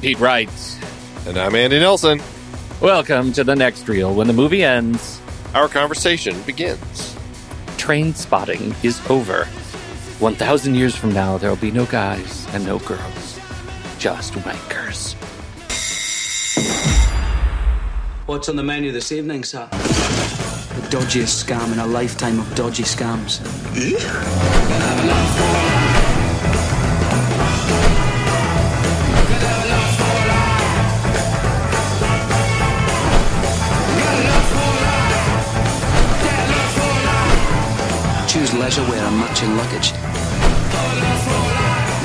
I'm Pete Wright. And I'm Andy Nelson. Welcome to the next reel. When the movie ends, our conversation begins. Trainspotting is over. 1,000 years from now, there will be no guys and no girls, just wankers. What's on the menu this evening, sir? The dodgiest scam in a lifetime of dodgy scams. Eh? Leisure wear and matching luggage.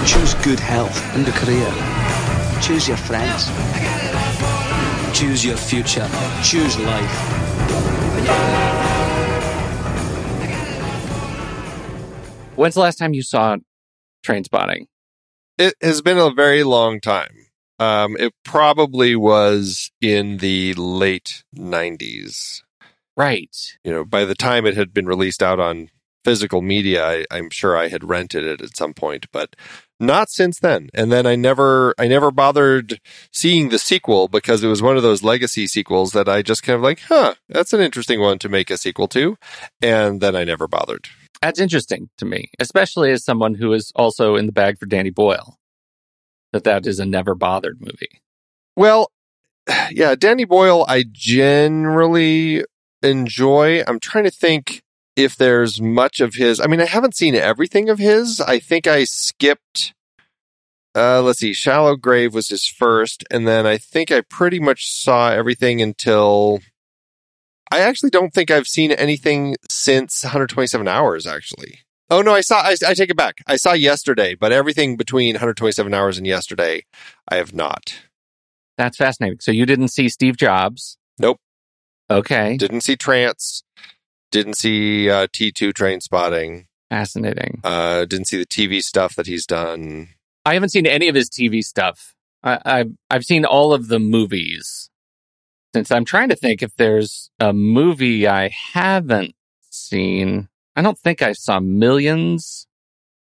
Choose good health and a career. Choose your friends. Choose your future. Choose life. When's the last time you saw Trainspotting? It has been a very long time. Um, it probably was in the late 90s. Right. You know, by the time it had been released out on physical media, I, I'm sure I had rented it at some point, but not since then. And then I never, I never bothered seeing the sequel because it was one of those legacy sequels that I just kind of like, huh, that's an interesting one to make a sequel to. And then I never bothered. That's interesting to me, especially as someone who is also in the bag for Danny Boyle, that that is a never bothered movie. Well, yeah, Danny Boyle, I generally enjoy. I'm trying to think if there's much of his. I mean, I haven't seen everything of his. I think I skipped. Uh, let's see. Shallow Grave was his first, and then I think I pretty much saw everything until. I actually don't think I've seen anything since 127 hours. Actually, oh no, I saw. I, I take it back. I saw yesterday, but everything between 127 hours and yesterday, I have not. That's fascinating. So you didn't see Steve Jobs? Nope. Okay. Didn't see Trance. Didn't see uh, T2 Trainspotting. Fascinating. Uh, didn't see the TV stuff that he's done. I haven't seen any of his TV stuff. I, I've I've seen all of the movies. Since I'm trying to think if there's a movie I haven't seen. I don't think I saw Millions.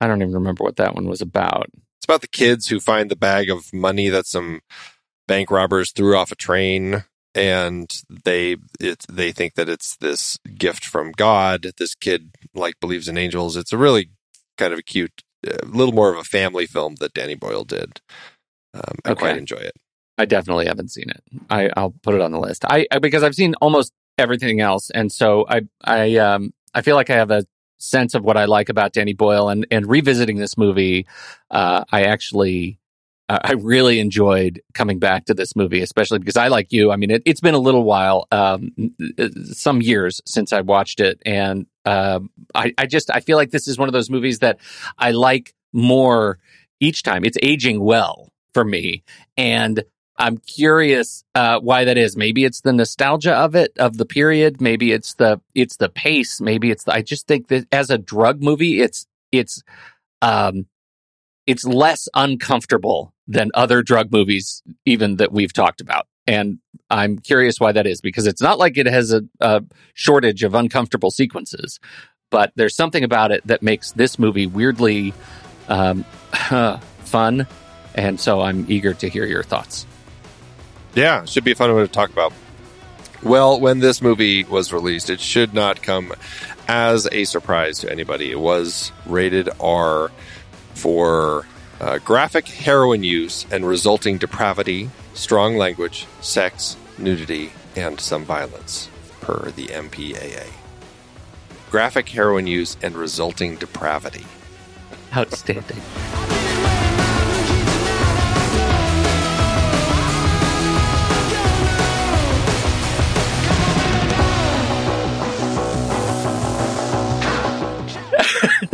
I don't even remember what that one was about. It's about the kids who find the bag of money that some bank robbers threw off a train and they it, they think that it's this gift from God. This kid like believes in angels. It's a really kind of a cute, a little more of a family film that Danny Boyle did. Um, I Okay. quite enjoy it. I definitely haven't seen it. I, I'll put it on the list. I, I because I've seen almost everything else, and so I I um I feel like I have a sense of what I like about Danny Boyle, and and revisiting this movie, uh, I actually. Uh, I really enjoyed coming back to this movie, especially because I, like you, I mean, it, it's been a little while, um, some years since I watched it, and uh, I, I just I feel like this is one of those movies that I like more each time. It's aging well for me, and I'm curious uh, why that is. Maybe it's the nostalgia of it, of the period. Maybe it's the it's the pace. Maybe it's the, I just think that as a drug movie, it's it's um it's less uncomfortable than other drug movies, even that we've talked about. And I'm curious why that is because it's not like it has a, a shortage of uncomfortable sequences, but there's something about it that makes this movie weirdly um, fun. And so I'm eager to hear your thoughts. Yeah, should be a fun one to talk about. Well, when this movie was released, it should not come as a surprise to anybody. It was rated R for uh, graphic heroin use and resulting depravity, strong language, sex, nudity, and some violence, per the MPAA. Graphic heroin use and resulting depravity. Outstanding.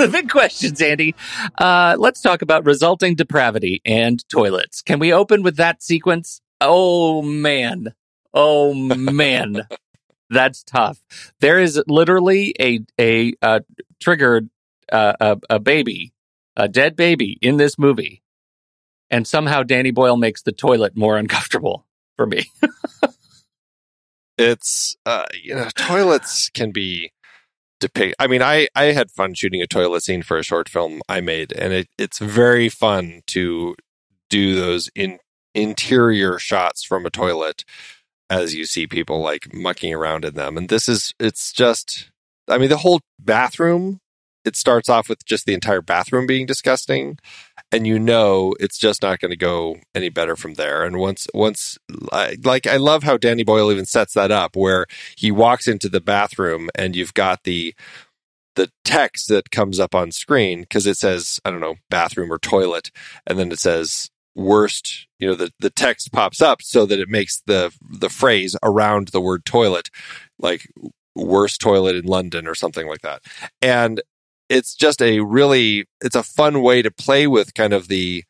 The big questions, Andy. Uh, let's talk about resulting depravity and toilets. Can we open with that sequence? Oh man. Oh man. That's tough. There is literally a a uh, triggered uh, a, a baby, a dead baby in this movie, and somehow Danny Boyle makes the toilet more uncomfortable for me. it's uh you know toilets can be depict i mean i i had fun shooting a toilet scene for a short film i made and it, it's very fun to do those in interior shots from a toilet as you see people like mucking around in them. And this is it's just i mean the whole bathroom it starts off with just the entire bathroom being disgusting and you know it's just not going to go any better from there. And once once like i love how danny boyle even sets that up where he walks into the bathroom and you've got the the text that comes up on screen because it says i don't know bathroom or toilet and then it says worst you know the, the text pops up so that it makes the the phrase around the word toilet like worst toilet in london or something like that. And it's just a really it's a fun way to play with kind of the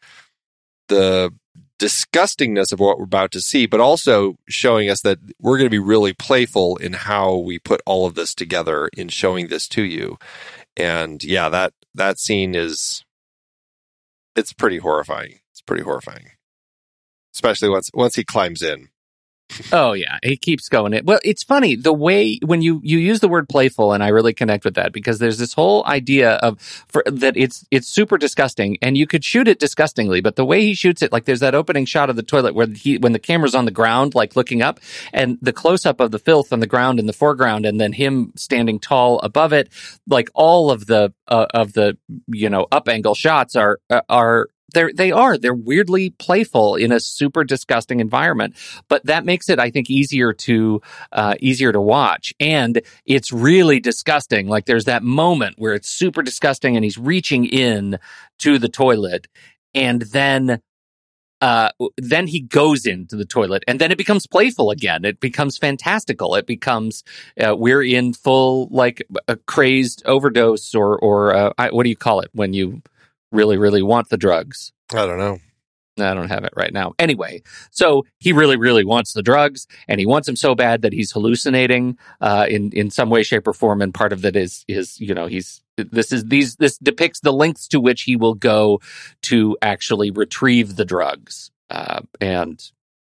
the disgustingness of what we're about to see but also showing us that we're going to be really playful in how we put all of this together in showing this to you. And yeah that that scene is it's pretty horrifying. It's pretty horrifying. Especially once once he climbs in Oh yeah, he keeps going. It well, it's funny the way when you you use the word playful, and I really connect with that because there's this whole idea of for, that it's it's super disgusting, and you could shoot it disgustingly, but the way he shoots it, like there's that opening shot of the toilet where he when the camera's on the ground, like looking up, and the close up of the filth on the ground in the foreground, and then him standing tall above it, like all of the uh, of the you know up angle shots are uh, are they're they are. They're weirdly playful in a super disgusting environment but that makes it i think easier to uh, easier to watch. And it's really disgusting. Like there's that moment where it's super disgusting and he's reaching in to the toilet and then uh, then he goes into the toilet and then it becomes playful again. It becomes fantastical. It becomes uh, we're in full like a crazed overdose or or uh, I, what do you call it when you really really want the drugs i don't know I don't have it right now. Anyway, so he really, really wants the drugs, and he wants them so bad that he's hallucinating uh, in in some way, shape, or form. And part of that is is you know he's this is these this depicts the lengths to which he will go to actually retrieve the drugs, uh, and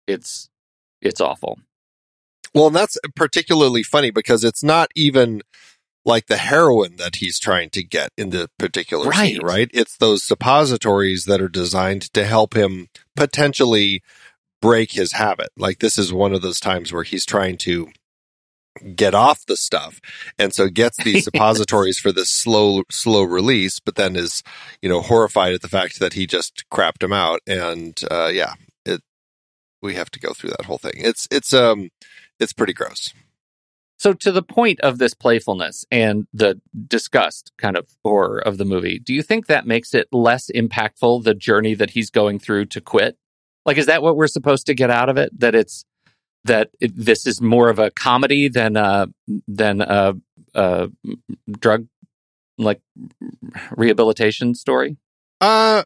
it's it's awful. Well, and that's particularly funny because it's not even like the heroin that he's trying to get in the particular Right. scene, right? It's those suppositories that are designed to help him potentially break his habit. Like this is one of those times where he's trying to get off the stuff and so gets these suppositories for this slow slow release but then is you know horrified at the fact that he just crapped him out and uh yeah it we have to go through that whole thing it's it's um it's pretty gross So, to the point of this playfulness and the disgust kind of horror of the movie, do you think that makes it less impactful, the journey that he's going through to quit? Like, is that what we're supposed to get out of it? That it's that it, this is more of a comedy than a than a, a drug like rehabilitation story? Uh,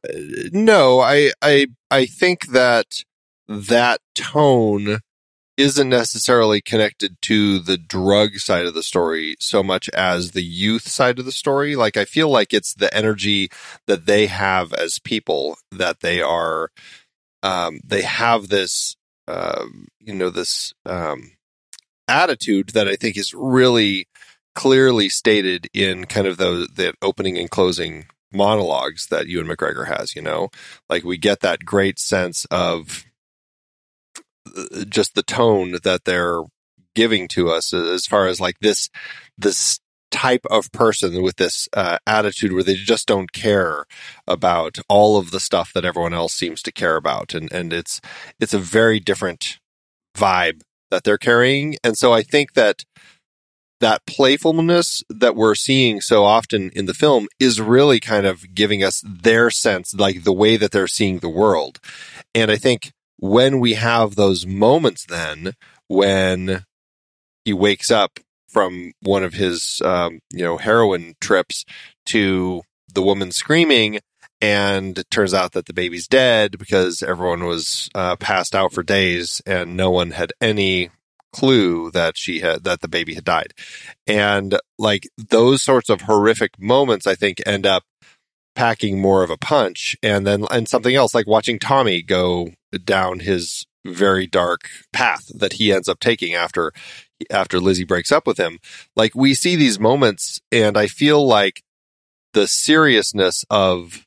no, I, I, I think that that tone isn't necessarily connected to the drug side of the story so much as the youth side of the story. Like, I feel like it's the energy that they have as people that they are, um, they have this, um, you know, this, um, attitude that I think is really clearly stated in kind of the, the opening and closing monologues that Ewan McGregor has, you know, like we get that great sense of uh, just the tone that they're giving to us as far as like this, this type of person with this uh, attitude where they just don't care about all of the stuff that everyone else seems to care about. And, and it's, it's a very different vibe that they're carrying. And so I think that that playfulness that we're seeing so often in the film is really kind of giving us their sense, like the way that they're seeing the world. And I think when we have those moments, then when he wakes up from one of his, um, you know, heroin trips to the woman screaming, and it turns out that the baby's dead because everyone was uh, passed out for days and no one had any clue that she had that the baby had died. And like those sorts of horrific moments i think end up packing more of a punch. And then and something else like watching tommy go down his very dark path that he ends up taking after after lizzie breaks up with him. Like we see these moments and i feel like the seriousness of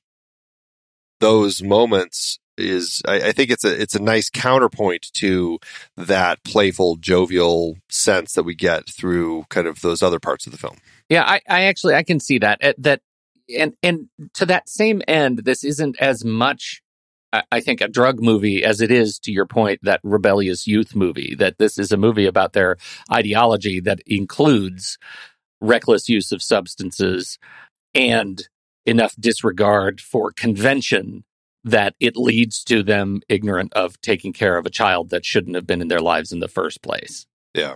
those moments is I, I, think it's a it's a nice counterpoint to that playful jovial sense that we get through kind of those other parts of the film. Yeah, I, I actually I can see that uh, that and and to that same end, this isn't as much I, think a drug movie as it is to your point that rebellious youth movie. That this is a movie about their ideology that includes reckless use of substances and enough disregard for convention that it leads to them ignorant of taking care of a child that shouldn't have been in their lives in the first place. Yeah.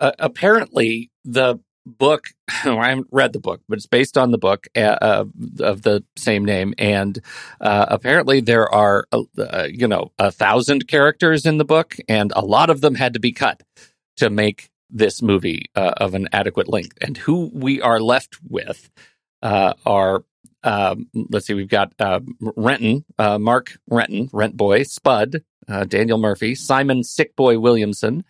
Uh, apparently, the book, I haven't read the book, but it's based on the book uh, of the same name. And uh, apparently, there are, uh, you know, a thousand characters in the book, and a lot of them had to be cut to make this movie uh, of an adequate length. And who we are left with uh, are um, let's see, we've got uh, Renton, uh, Mark Renton, Rent Boy, Spud, uh, Daniel Murphy, Simon Sick Boy Williamson,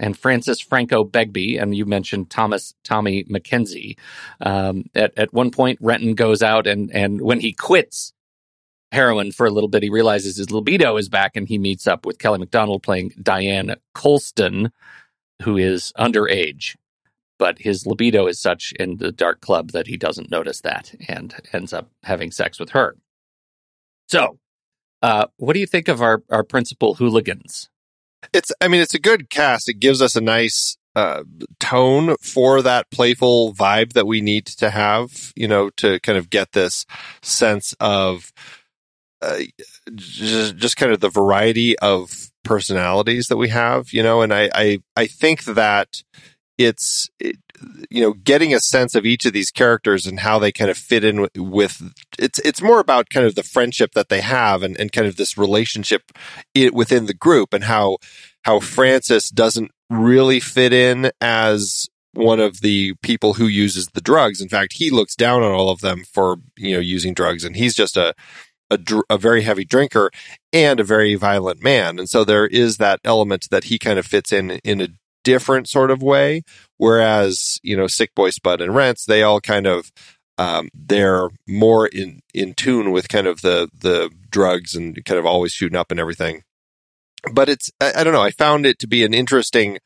and Francis Franco Begbie. And you mentioned Thomas Tommy McKenzie. Um, at at one point, Renton goes out and and when he quits heroin for a little bit, he realizes his libido is back, and he meets up with Kelly McDonald playing Diane Coulston, who is underage but his libido is such in the dark club that he doesn't notice that and ends up having sex with her. So, uh, what do you think of our, our principal hooligans? It's, I mean, it's a good cast. It gives us a nice uh, tone for that playful vibe that we need to have, you know, to kind of get this sense of uh, just, just kind of the variety of personalities that we have, you know, and I, I, I think that it's it, you know getting a sense of each of these characters and how they kind of fit in with, with, it's it's more about kind of the friendship that they have and, and kind of this relationship it, within the group and how how Francis doesn't really fit in as one of the people who uses the drugs. In fact, he looks down on all of them for you know using drugs, and he's just a a, a, very heavy drinker and a very violent man. And so there is that element that he kind of fits in in a different sort of way. Whereas, you know, Sick Boy, Spud, and Rents, they all kind of um, they're more in in tune with kind of the the drugs and kind of always shooting up and everything. But it's I, I don't know. I found it to be an interesting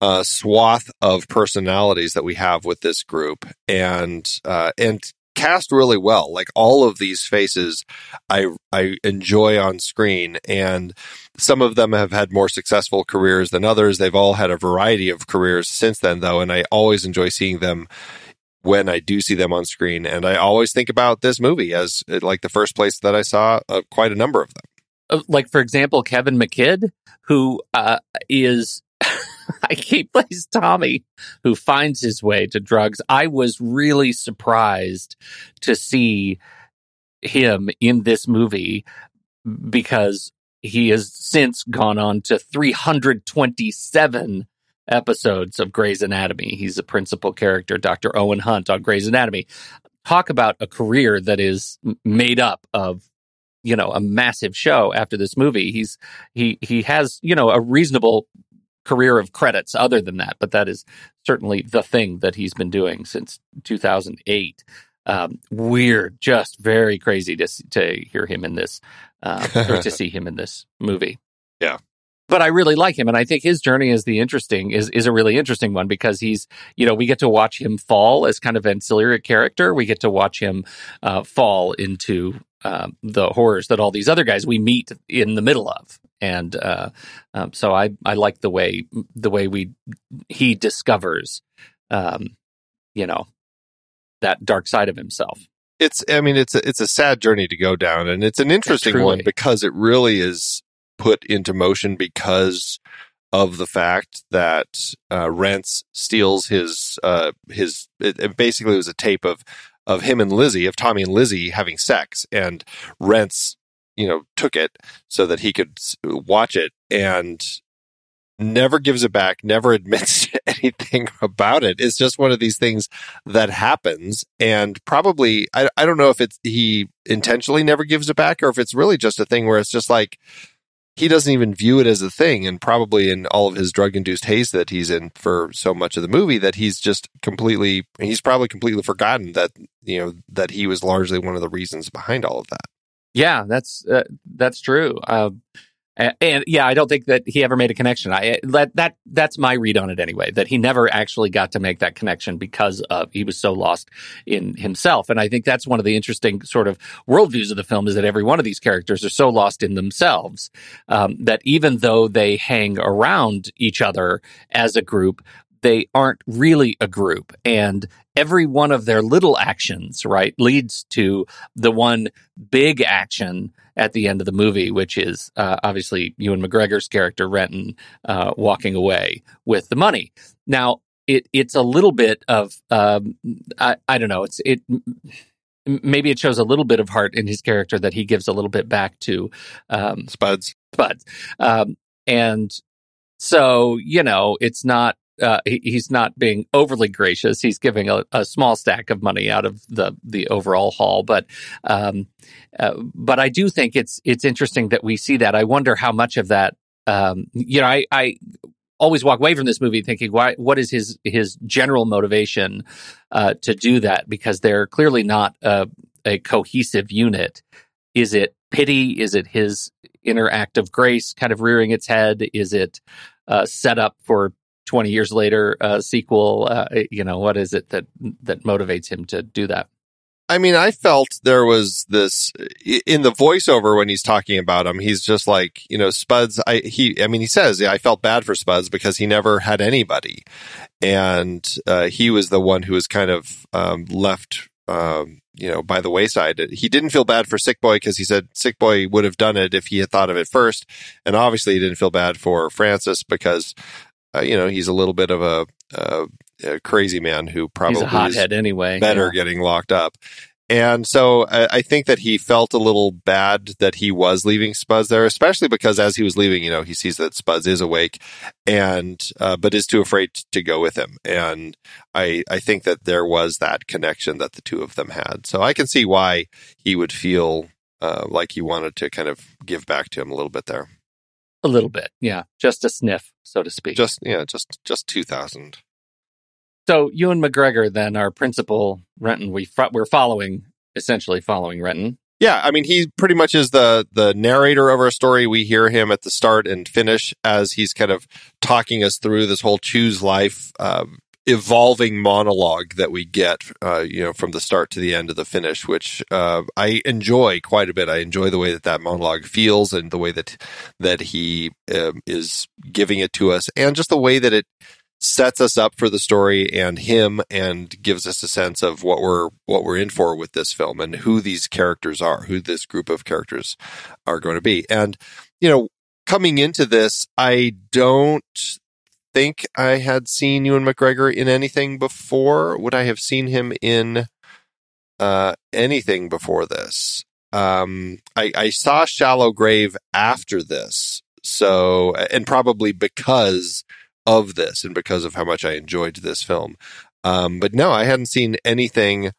uh, swath of personalities that we have with this group, and uh, and cast really well. Like all of these faces, I I enjoy on screen, and some of them have had more successful careers than others. They've all had a variety of careers since then, though, and I always enjoy seeing them when I do see them on screen. And I always think about this movie as like the first place that I saw uh, quite a number of them. Uh, like, for example, Kevin McKidd, who uh, is. Keep plays Tommy, who finds his way to drugs. I was really surprised to see him in this movie because he has since gone on to 327 episodes of Grey's Anatomy. He's a principal character, Dr. Owen Hunt on Grey's Anatomy. Talk about a career that is made up of you know a massive show after this movie he's he he has you know a reasonable career of credits other than that but that is certainly the thing that he's been doing since 2008 um, weird just very crazy to to hear him in this uh, or to see him in this movie. Yeah. But I really like him, and I think his journey is the interesting is is a really interesting one because he's you know we get to watch him fall as kind of ancillary character. We get to watch him uh, fall into uh, the horrors that all these other guys we meet in the middle of, and uh, um, so I I like the way the way we he discovers, um, you know, that dark side of himself it's i mean it's a, it's a sad journey to go down and it's an interesting one because it really is put into motion because of the fact that uh, Rents steals his uh, his. It, it basically was a tape of of him and Lizzie, of Tommy and Lizzie having sex, and Rents, you know, took it so that he could watch it and never gives it back, never admits anything about it. It's just one of these things that happens. And probably, I, I don't know if it's he intentionally never gives it back or if it's really just a thing where it's just like, he doesn't even view it as a thing and probably in all of his drug induced haze that he's in for so much of the movie that he's just completely he's probably completely forgotten that you know that he was largely one of the reasons behind all of that yeah that's uh, that's true uh, and, and, yeah, I don't think that he ever made a connection. I that that that's my read on it anyway. That he never actually got to make that connection because of he was so lost in himself. And I think that's one of the interesting sort of worldviews of the film is that every one of these characters are so lost in themselves um, that even though they hang around each other as a group, they aren't really a group. And every one of their little actions, right, leads to the one big action at the end of the movie, which is uh, obviously Ewan McGregor's character Renton uh, walking away with the money. Now, it it's a little bit of um, I, I don't know. It's it maybe it shows a little bit of heart in his character that he gives a little bit back to um, Spuds. Spuds, um, and so you know it's not uh, he, he's not being overly gracious. He's giving a, a, small stack of money out of the the overall haul, but um, uh, but I do think it's it's interesting that we see that. I wonder how much of that. Um, you know, I, I always walk away from this movie thinking, why? What is his his general motivation uh, to do that? Because they're clearly not a, a cohesive unit. Is it pity? Is it his inner act of grace kind of rearing its head? Is it uh, set up for 20 years later uh, sequel uh, you know what is it that that motivates him to do that I mean, I felt there was this in the voiceover when he's talking about him. He's just like, you know, Spuds. I he. I mean, he says, "Yeah, I felt bad for Spuds because he never had anybody, and uh, he was the one who was kind of um, left, um, you know, by the wayside." He didn't feel bad for Sick Boy because he said Sick Boy would have done it if he had thought of it first, and obviously he didn't feel bad for Francis because uh, you know, he's a little bit of a, a, a crazy man who probably he's a hothead anyway. Better yeah. getting locked up. And so I, I, think that he felt a little bad that he was leaving Spuds there, especially because as he was leaving, you know, he sees that Spuds is awake and, uh, but is too afraid to go with him. And I, I think that there was that connection that the two of them had. So I can see why he would feel, uh, like he wanted to kind of give back to him a little bit there. A little bit, yeah, just a sniff, so to speak. Just yeah, just just two thousand. So Ewan McGregor, then our principal Renton, we fo- we're following essentially following Renton. Yeah, I mean, he pretty much is the the narrator of our story. We hear him at the start and finish as he's kind of talking us through this whole choose life uh, evolving monologue that we get, uh, you know, from the start to the end of the finish, which uh, I enjoy quite a bit. I enjoy the way that that monologue feels and the way that that he um, is giving it to us, and just the way that it sets us up for the story and him and gives us a sense of what we're what we're in for with this film and who these characters are who this group of characters are going to be and you know coming into this i don't think i had seen ewan mcgregor in anything before would i have seen him in uh anything before this um i i saw shallow grave after this so and probably because of this and because of how much I enjoyed this film. Um, but no, I hadn't seen anything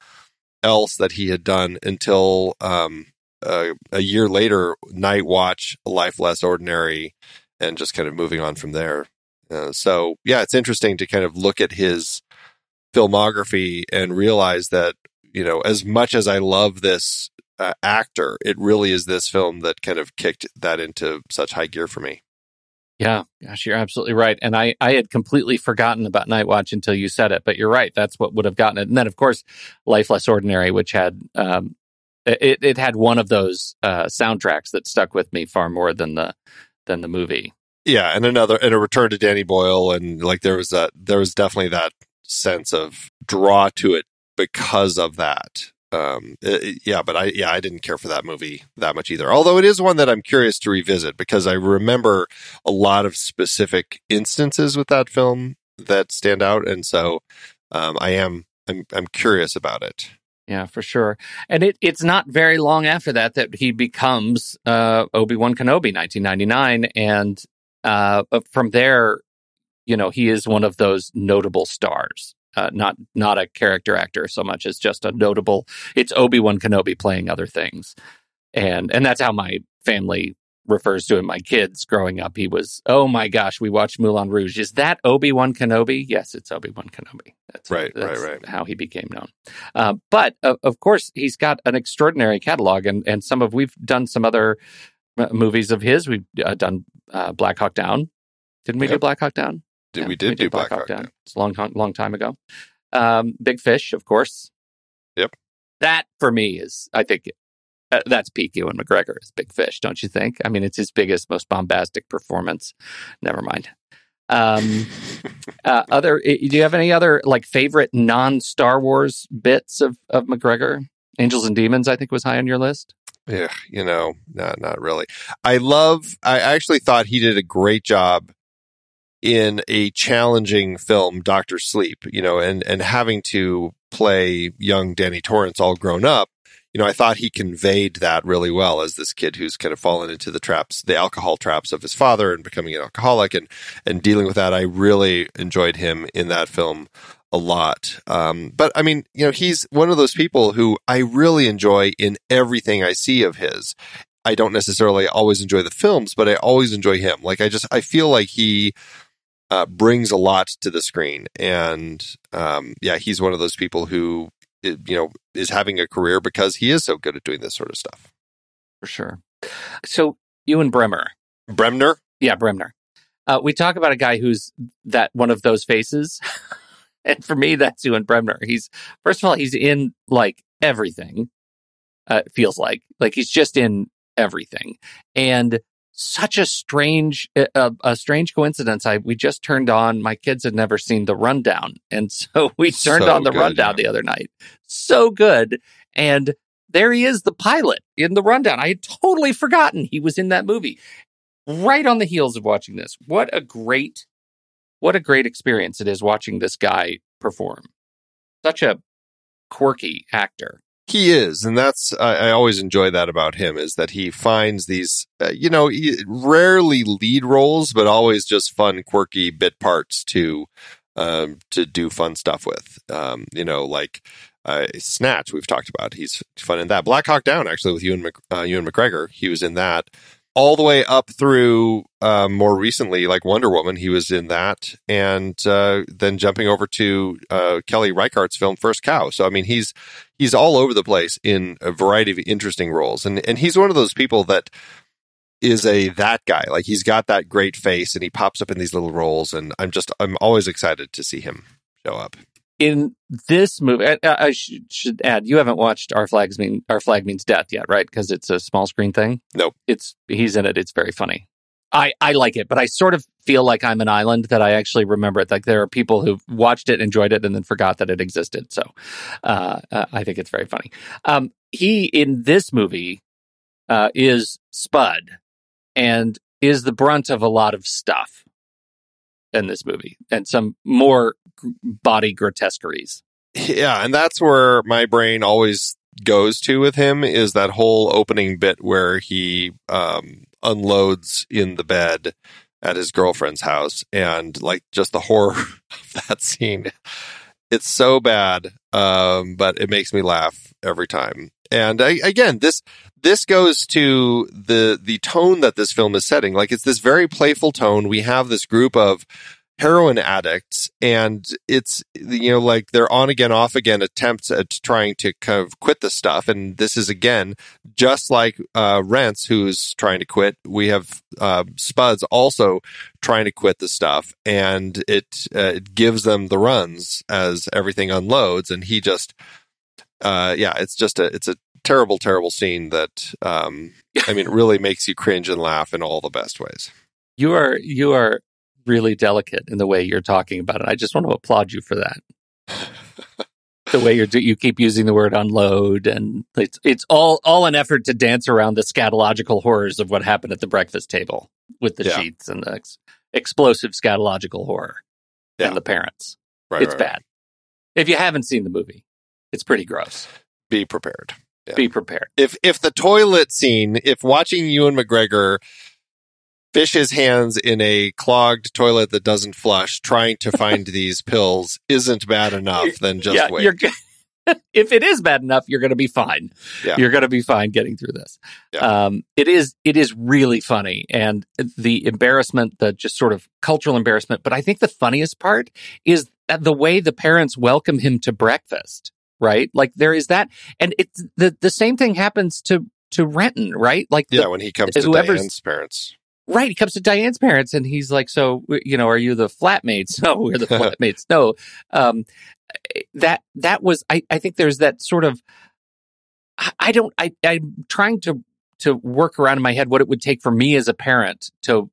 else that he had done until um, uh, a year later, Nightwatch, Life Less Ordinary, and just kind of moving on from there. Uh, so, yeah, it's interesting to kind of look at his filmography and realize that, you know, as much as I love this uh, actor, it really is this film that kind of kicked that into such high gear for me. Yeah, gosh, you're absolutely right. And I, I had completely forgotten about Nightwatch until you said it, but you're right. That's what would have gotten it. And then, of course, Life Less Ordinary, which had, um, it, it had one of those uh, soundtracks that stuck with me far more than the than the movie. Yeah, and another and a return to Danny Boyle, and like there was that there was definitely that sense of draw to it because of that um, it, yeah, but I yeah I didn't care for that movie that much either. Although it is one that I'm curious to revisit because I remember a lot of specific instances with that film that stand out, and so um, I am I'm I'm curious about it. Yeah, for sure. And it, it's not very long after that that he becomes uh, Obi Wan Kenobi, 1999, and uh, from there, you know, he is one of those notable stars uh, not not a character actor so much as just a notable. It's Obi Wan Kenobi playing other things, and and that's how my family refers to him. My kids growing up, he was oh my gosh, we watched Moulin Rouge. Is that Obi Wan Kenobi? Yes, it's Obi Wan Kenobi. That's right, that's right, right. How he became known. Uh, but uh, of course, he's got an extraordinary catalog, and and some of we've done some other movies of his. We've uh, done uh, Black Hawk Down. Didn't we yep. do Black Hawk Down? Did, yeah, we did we do Black, Black Hawk, Down. Down. It's a long, long time ago. Um, Big Fish, of course. Yep. That for me is, I think, uh, that's peak Ewan McGregor is Big Fish, don't you think? I mean, it's his biggest, most bombastic performance. Never mind. Um, uh, other, do you have any other like favorite non Star Wars bits of of McGregor? Angels and Demons, I think, was high on your list. Yeah, you know, not not really. I love. I actually thought he did a great job in a challenging film, Doctor Sleep, you know, and, and having to play young Danny Torrance all grown up, you know, I thought he conveyed that really well as this kid who's kind of fallen into the traps, the alcohol traps of his father and becoming an alcoholic and, and dealing with that. I really enjoyed him in that film a lot. Um, but I mean, you know, he's one of those people who I really enjoy in everything I see of his. I don't necessarily always enjoy the films, but I always enjoy him. Like I just, I feel like he, uh, brings a lot to the screen. And um, yeah, he's one of those people who you know is having a career because he is so good at doing this sort of stuff. For sure. So Ewen Bremner, Bremner, yeah, Bremner. Uh, we talk about a guy who's that one of those faces, and for me, that's Ewen Bremner. He's first of all, he's in like everything. Uh, feels like like he's just in everything, and such a strange a, a, strange coincidence. I we just turned on my kids had never seen the rundown and so we turned so on the good, rundown yeah. the other night. So good. And there he is the pilot in the rundown. I had totally forgotten he was in that movie. Right on the heels of watching this. What a great what a great experience it is watching this guy perform. Such a quirky actor he is, and that's I, I, always enjoy that about him is that he finds these, uh, you know, rarely lead roles, but always just fun, quirky bit parts to um, to do fun stuff with. Um, you know, like uh, Snatch we've talked about. He's fun in that. Black Hawk Down actually with Ewan, Mc, uh, Ewan McGregor. He was in that. All the way up through uh, more recently, like Wonder Woman, he was in that, and uh, then jumping over to uh, Kelly Reichardt's film First Cow. So I mean, he's he's all over the place in a variety of interesting roles, and and he's one of those people that is a that guy. Like he's got that great face, and he pops up in these little roles, and I'm just I'm always excited to see him show up in this movie, I, I should, should, add, you haven't watched Our Flags Mean Our Flag Means Death yet, right? Because it's a small screen thing. Nope. It's he's in it. It's very funny. I I like it, but I sort of feel like I'm an island that I actually remember it. Like there are people who watched it, enjoyed it, and then forgot that it existed. So uh, uh, I think it's very funny. Um, he in this movie uh, is Spud and is the brunt of a lot of stuff in this movie and some more body grotesqueries. Yeah, and that's where my brain always goes to with him is that whole opening bit where he um, unloads in the bed at his girlfriend's house and like just the horror of that scene. It's so bad, um, but it makes me laugh every time. And I, again, this this goes to the the tone that this film is setting. Like it's this very playful tone. We have this group of heroin addicts and it's you know like they're on again off again attempts at trying to kind of quit the stuff and this is again just like uh rents who's trying to quit we have uh spuds also trying to quit the stuff and it uh, it gives them the runs as everything unloads and he just uh yeah it's just a it's a terrible terrible scene that um i mean really makes you cringe and laugh in all the best ways you are you are really delicate in the way you're talking about it. I just want to applaud you for that. the way you're you keep using the word unload and it's it's all all an effort to dance around the scatological horrors of what happened at the breakfast table with the yeah. sheets and the ex- explosive scatological horror yeah. and the parents. Right, it's right, bad. Right. If you haven't seen the movie, it's pretty gross. Be prepared. Yeah. Be prepared. If if the toilet scene, if watching Ewan McGregor fish his hands in a clogged toilet that doesn't flush trying to find these pills isn't bad enough, then just yeah, wait. if it is bad enough, you're going to be fine. Yeah. You're going to be fine getting through this. Yeah. Um, it is it is really funny, and the embarrassment, the just sort of cultural embarrassment. But I think the funniest part is the way the parents welcome him to breakfast. Right, like there is that, and it's the the same thing happens to to Renton, right? Like yeah, when he comes to Diane's parents. Right. He comes to Diane's parents and he's like, So, you know, are you the flatmates? No, we're the flatmates. No. Um, that, that was, I, I think there's that sort of, I don't, I, I'm trying to, to work around in my head what it would take for me as a parent to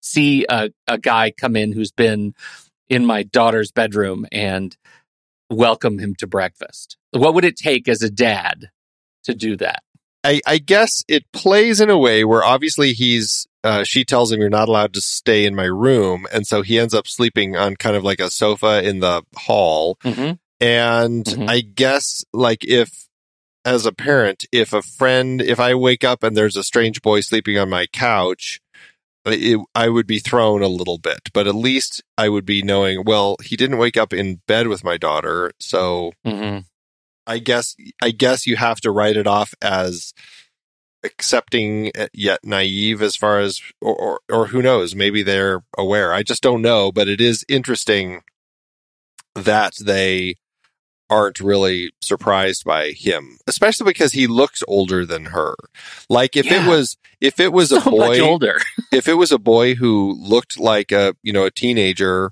see a, a guy come in who's been in my daughter's bedroom and welcome him to breakfast. What would it take as a dad to do that? I, I guess it plays in a way where obviously he's uh, she tells him you're not allowed to stay in my room, and so he ends up sleeping on kind of like a sofa in the hall. Mm-hmm. And mm-hmm. I guess like if as a parent, if a friend, if I wake up and there's a strange boy sleeping on my couch, it, I would be thrown a little bit, but at least I would be knowing, well, he didn't wake up in bed with my daughter. So mm-hmm. I guess, I guess you have to write it off as accepting yet naive as far as or, or, or who knows maybe they're aware i just don't know but it is interesting that they aren't really surprised by him especially because he looks older than her like if yeah. it was if it was so a boy older if it was a boy who looked like a you know a teenager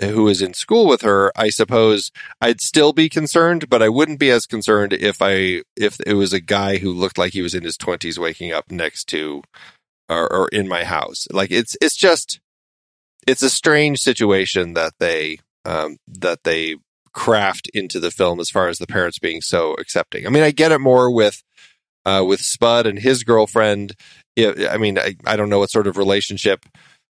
who was in school with her, I suppose I'd still be concerned, but I wouldn't be as concerned if I if it was a guy who looked like he was in his twenties waking up next to or, or in my house. Like it's it's just it's a strange situation that they um, that they craft into the film as far as the parents being so accepting. I mean, I get it more with uh, with Spud and his girlfriend. I mean, I, I don't know what sort of relationship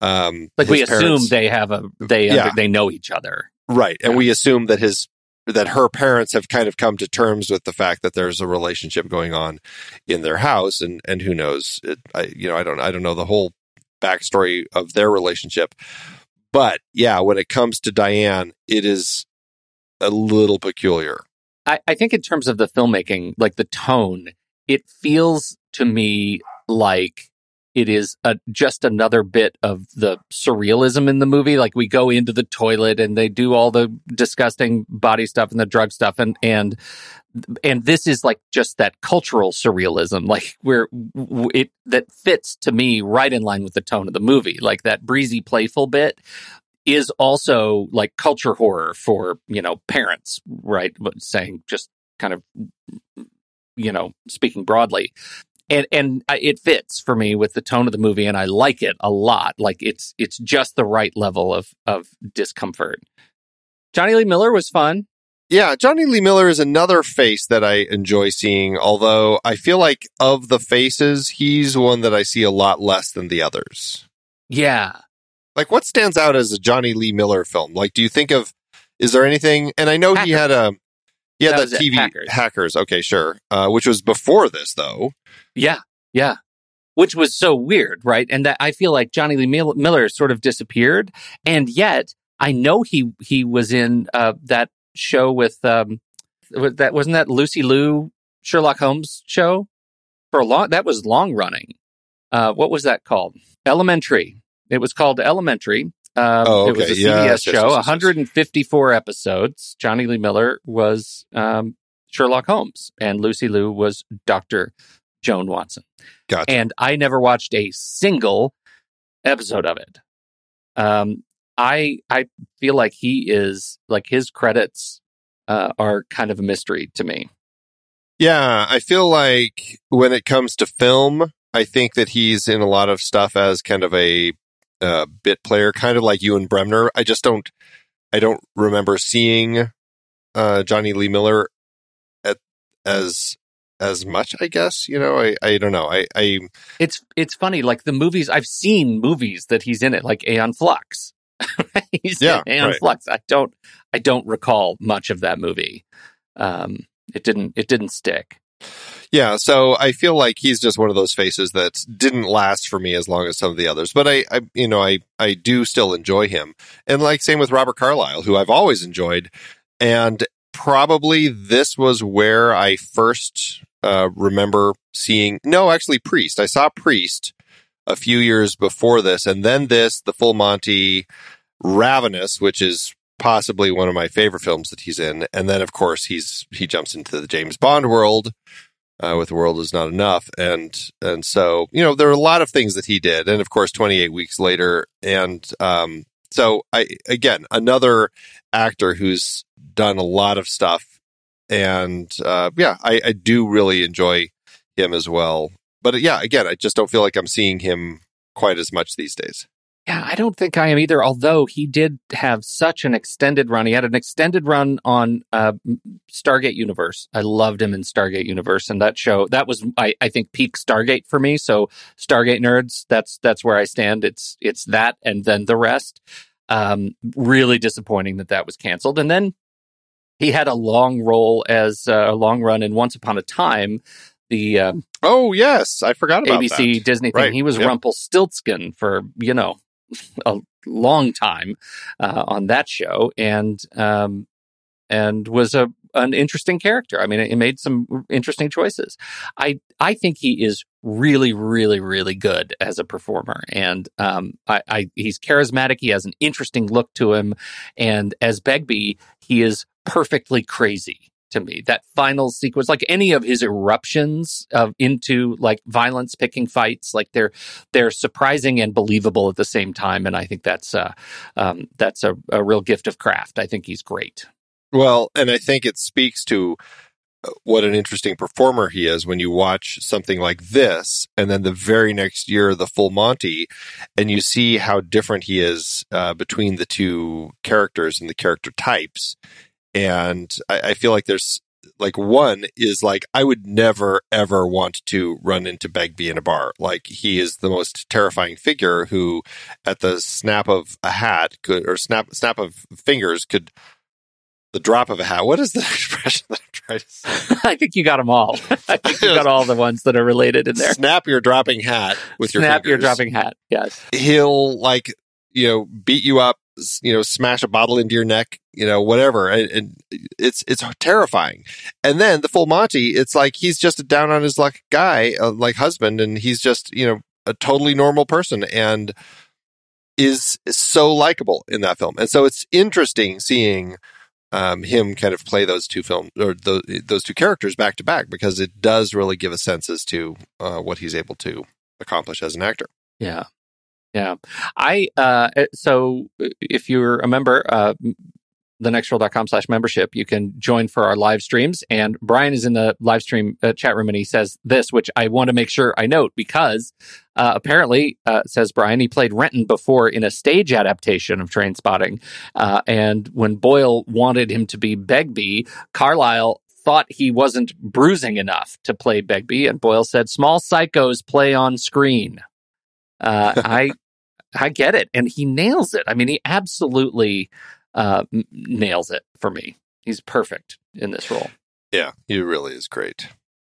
um, like we parents, assume they have a they yeah. they know each other, right? And yeah. we assume that his that her parents have kind of come to terms with the fact that there's a relationship going on in their house, and and who knows? It, I you know I don't I don't know the whole backstory of their relationship, but yeah, when it comes to Diane, it is a little peculiar. I, I think in terms of the filmmaking, like the tone, it feels to me like it is a, just another bit of the surrealism in the movie. Like we go into the toilet and they do all the disgusting body stuff and the drug stuff, and and and this is like just that cultural surrealism, like where it that fits to me right in line with the tone of the movie. Like that breezy, playful bit is also like culture horror for you know parents, right? But saying just kind of you know speaking broadly. And and it fits for me with the tone of the movie and I like it a lot. Like it's it's just the right level of of discomfort. Jonny Lee Miller was fun. Yeah Jonny Lee Miller is another face that I enjoy seeing although I feel like of the faces he's one that I see a lot less than the others. Yeah like what stands out as a Jonny Lee Miller film like do you think of is there anything and I know he had a yeah, that, TV hackers. hackers. Okay, sure. Uh, which was before this, though. Yeah, yeah. Which was so weird, right? And that I feel like Jonny Lee Miller sort of disappeared, and yet I know he he was in uh, that show with um, that wasn't that Lucy Liu Sherlock Holmes show for a long. That was long running. Uh, what was that called? Elementary. It was called Elementary, um, oh, okay. It was a CBS yes, show, yes, yes, 154 episodes. Jonny Lee Miller was um, Sherlock Holmes, and Lucy Liu was Doctor Joan Watson. Gotcha. And I never watched a single episode of it. Um, I I feel like he is like his credits uh, are kind of a mystery to me. Yeah, I feel like when it comes to film, I think that he's in a lot of stuff as kind of a uh, bit player, kind of like Ewen Bremner. I just don't, I don't remember seeing uh, Jonny Lee Miller at as as much. I guess you know. I I don't know. I I it's it's funny. Like the movies I've seen movies that he's in it, like Aeon Flux. he's yeah, in Aeon right. Flux. I don't I don't recall much of that movie. Um, it didn't it didn't stick. Yeah, so I feel like he's just one of those faces that didn't last for me as long as some of the others. But I, I you know, I I do still enjoy him. And like same with Robert Carlyle, who I've always enjoyed. And probably this was where I first uh, remember seeing no, actually Priest. I saw Priest a few years before this, and then this, the Full Monty, Ravenous, which is possibly one of my favorite films that he's in. And then, of course, he's he jumps into the James Bond world uh, with the world is not enough. And and so you know there are a lot of things that he did. And of course 28 weeks later and um, so i again another actor who's done a lot of stuff. And uh, yeah I, I do really enjoy him as well. But yeah again i just don't feel like i'm seeing him quite as much these days yeah, I don't think I am either. Although he did have such an extended run. He had an extended run on uh, Stargate Universe. I loved him in Stargate Universe, and that show that was I, I think peak Stargate for me. So Stargate nerds, that's that's where I stand. It's it's that, and then the rest. Um, really disappointing that that was canceled. And then he had a long role as uh, a long run in Once Upon a Time, the um, oh yes, I forgot about ABC that. Disney thing. Right. He was yep. Rumpelstiltskin for you know a long time uh, on that show, and um, and was a an interesting character. I mean, it made some interesting choices. I I think he is really, really, really good as a performer, and um, I, I he's charismatic. He has an interesting look to him, and as Begbie, he is perfectly crazy to me. That final sequence, like any of his eruptions of into like violence, picking fights, like they're they're surprising and believable at the same time. And I think that's uh, um, that's a, a real gift of craft. I think he's great. Well, and I think it speaks to uh, what an interesting performer he is when you watch something like this and then the very next year the full monty and you see how different he is uh, between the two characters and the character types and I, I feel like there's like one is like I would never ever want to run into Begbie in a bar. Like he is the most terrifying figure who, at the snap of a hat, could or snap snap of fingers could, the drop of a hat. What is the expression that I'm trying to say? I think you got them all. I think you got all the ones that are related in there. Snap your dropping hat with your snap your dropping hat. Yes, he'll like you know beat you up you know, smash a bottle into your neck, you know, whatever. And, and, it's, it's terrifying. And then the full Monty, it's like he's just a down on his luck guy, uh, like husband, and he's just, you know, a totally normal person and is so likable in that film. And so it's interesting seeing um, him kind of play those two films or those, those two characters back to back because it does really give a sense as to uh, what he's able to accomplish as an actor. Yeah. Yeah. I, uh, so if you're a member, uh, thenextreel.com slash membership, you can join for our live streams. And Brian is in the live stream uh, chat room and he says this, which I want to make sure I note because uh, apparently, uh, says Brian, he played Renton before in a stage adaptation of Trainspotting. Uh, and when Boyle wanted him to be Begbie, Carlyle thought he wasn't bruising enough to play Begbie. And Boyle said, small psychos play on screen. Uh, I, I get it. And he nails it. I mean, he absolutely uh, nails it for me. He's perfect in this role. Yeah, he really is great.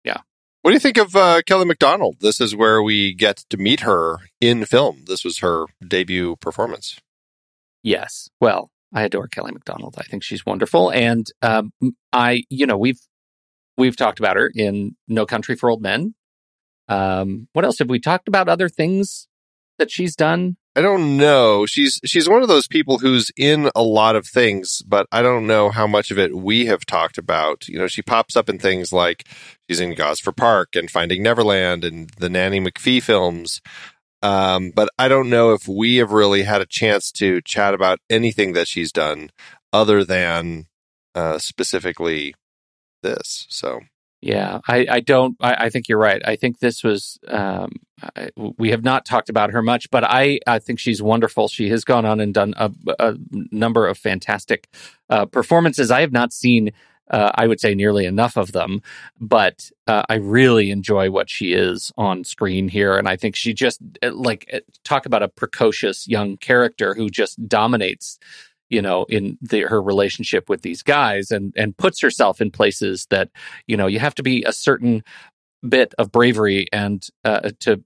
Yeah. What do you think of uh, Kelly McDonald? This is where we get to meet her in film. This was her debut performance. Yes. Well, I adore Kelly McDonald. I think she's wonderful, and um, I, you know, we've we've talked about her in No Country for Old Men. Um, what else have we talked about? Other things that she's done. I don't know. She's she's one of those people who's in a lot of things, but I don't know how much of it we have talked about. You know, she pops up in things like she's in Gosford Park and Finding Neverland and the Nanny McPhee films. Um, but I don't know if we have really had a chance to chat about anything that she's done other than uh, specifically this. So yeah, I, I don't. I, I, think you're right. I think this was. Um, I, we have not talked about her much, but I, I think she's wonderful. She has gone on and done a, a number of fantastic uh, performances. I have not seen. Uh, I would say nearly enough of them, but uh, I really enjoy what she is on screen here, and I think she just uh, like uh, talk about a precocious young character who just dominates you know in the, her relationship with these guys and and puts herself in places that you know you have to be a certain bit of bravery and uh, to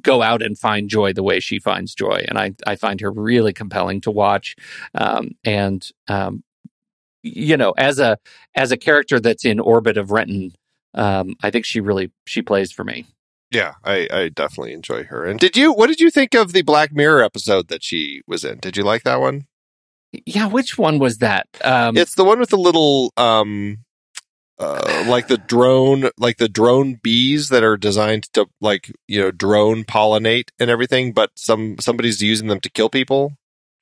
go out and find joy the way she finds joy and i i find her really compelling to watch um, and um, you know as a as a character that's in orbit of renton um, i think she really she plays for me yeah, I, I definitely enjoy her. And did you? What did you think of the Black Mirror episode that she was in? Did you like that one? Yeah, which one was that? Um, it's the one with the little, um, uh, like the drone, like the drone bees that are designed to, like you know, drone pollinate and everything. But some somebody's using them to kill people.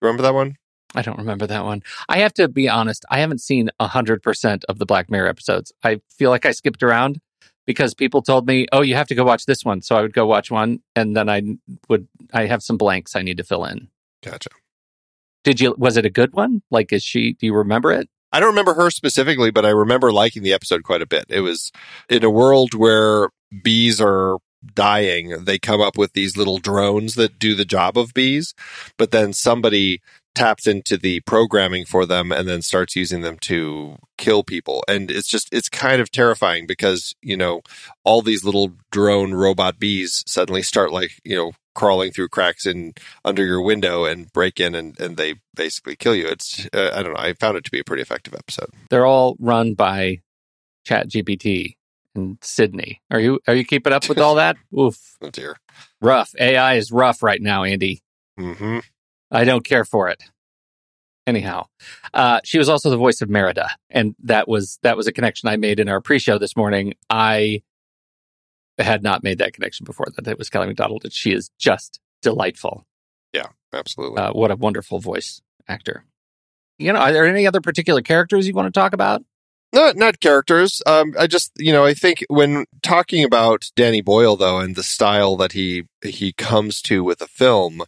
Remember that one? I don't remember that one. I have to be honest. I haven't seen hundred percent of the Black Mirror episodes. I feel like I skipped around because people told me, "Oh, you have to go watch this one." So I would go watch one, and then I would I have some blanks I need to fill in. Gotcha. Did you? Was it a good one? Like, is she? Do you remember it? I don't remember her specifically, but I remember liking the episode quite a bit. It was in a world where bees are dying, they come up with these little drones that do the job of bees, but then somebody taps into the programming for them and then starts using them to kill people. And it's just, it's kind of terrifying because, you know, all these little drone robot bees suddenly start like, you know, crawling through cracks in under your window and break in and, and they basically kill you. It's uh, I don't know. I found it to be a pretty effective episode. They're all run by Chat GPT in Sydney. Are you are you keeping up with all that? Oof. Oh dear. Rough. AI is rough right now, Andy. Mm-hmm. I don't care for it. Anyhow, uh, she was also the voice of Merida, and that was that was a connection I made in our pre-show this morning. I had not made that connection before that it was Kelly Macdonald. She is just delightful. Yeah, absolutely. Uh, what a wonderful voice actor. You know, are there any other particular characters you want to talk about? Not not characters. Um, I just you know I think when talking about Danny Boyle though and the style that he he comes to with a film,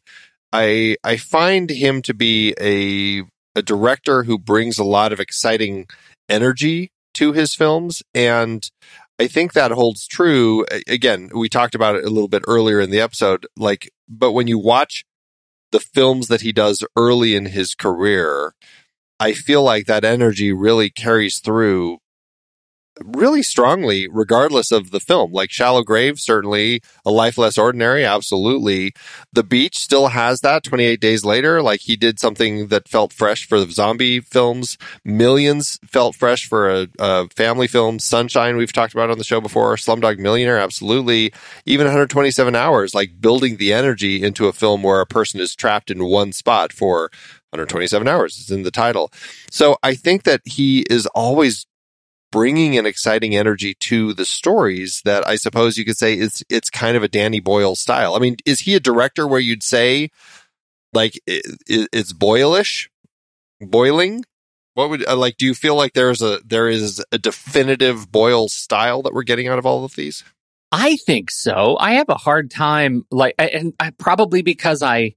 I I find him to be a a director who brings a lot of exciting energy to his films and I think that holds true. Again, we talked about it a little bit earlier in the episode. Like, but when you watch the films that he does early in his career, I feel like that energy really carries through really strongly, regardless of the film. Like Shallow Grave, certainly. A Life Less Ordinary, absolutely. The Beach still has that 28 days later. Like he did something that felt fresh for the zombie films. Millions felt fresh for a, a family film. Sunshine, we've talked about on the show before. Slumdog Millionaire, absolutely. Even 127 hours, like building the energy into a film where a person is trapped in one spot for 127 hours. It's in the title. So I think that he is always bringing an exciting energy to the stories that I suppose you could say it's it's kind of a Danny Boyle style. I mean, is he a director where you'd say like it, it's boilish, boiling? What would uh, like? Do you feel like there's a there is a definitive Boyle style that we're getting out of all of these? I think so. I have a hard time like, and I, probably because I,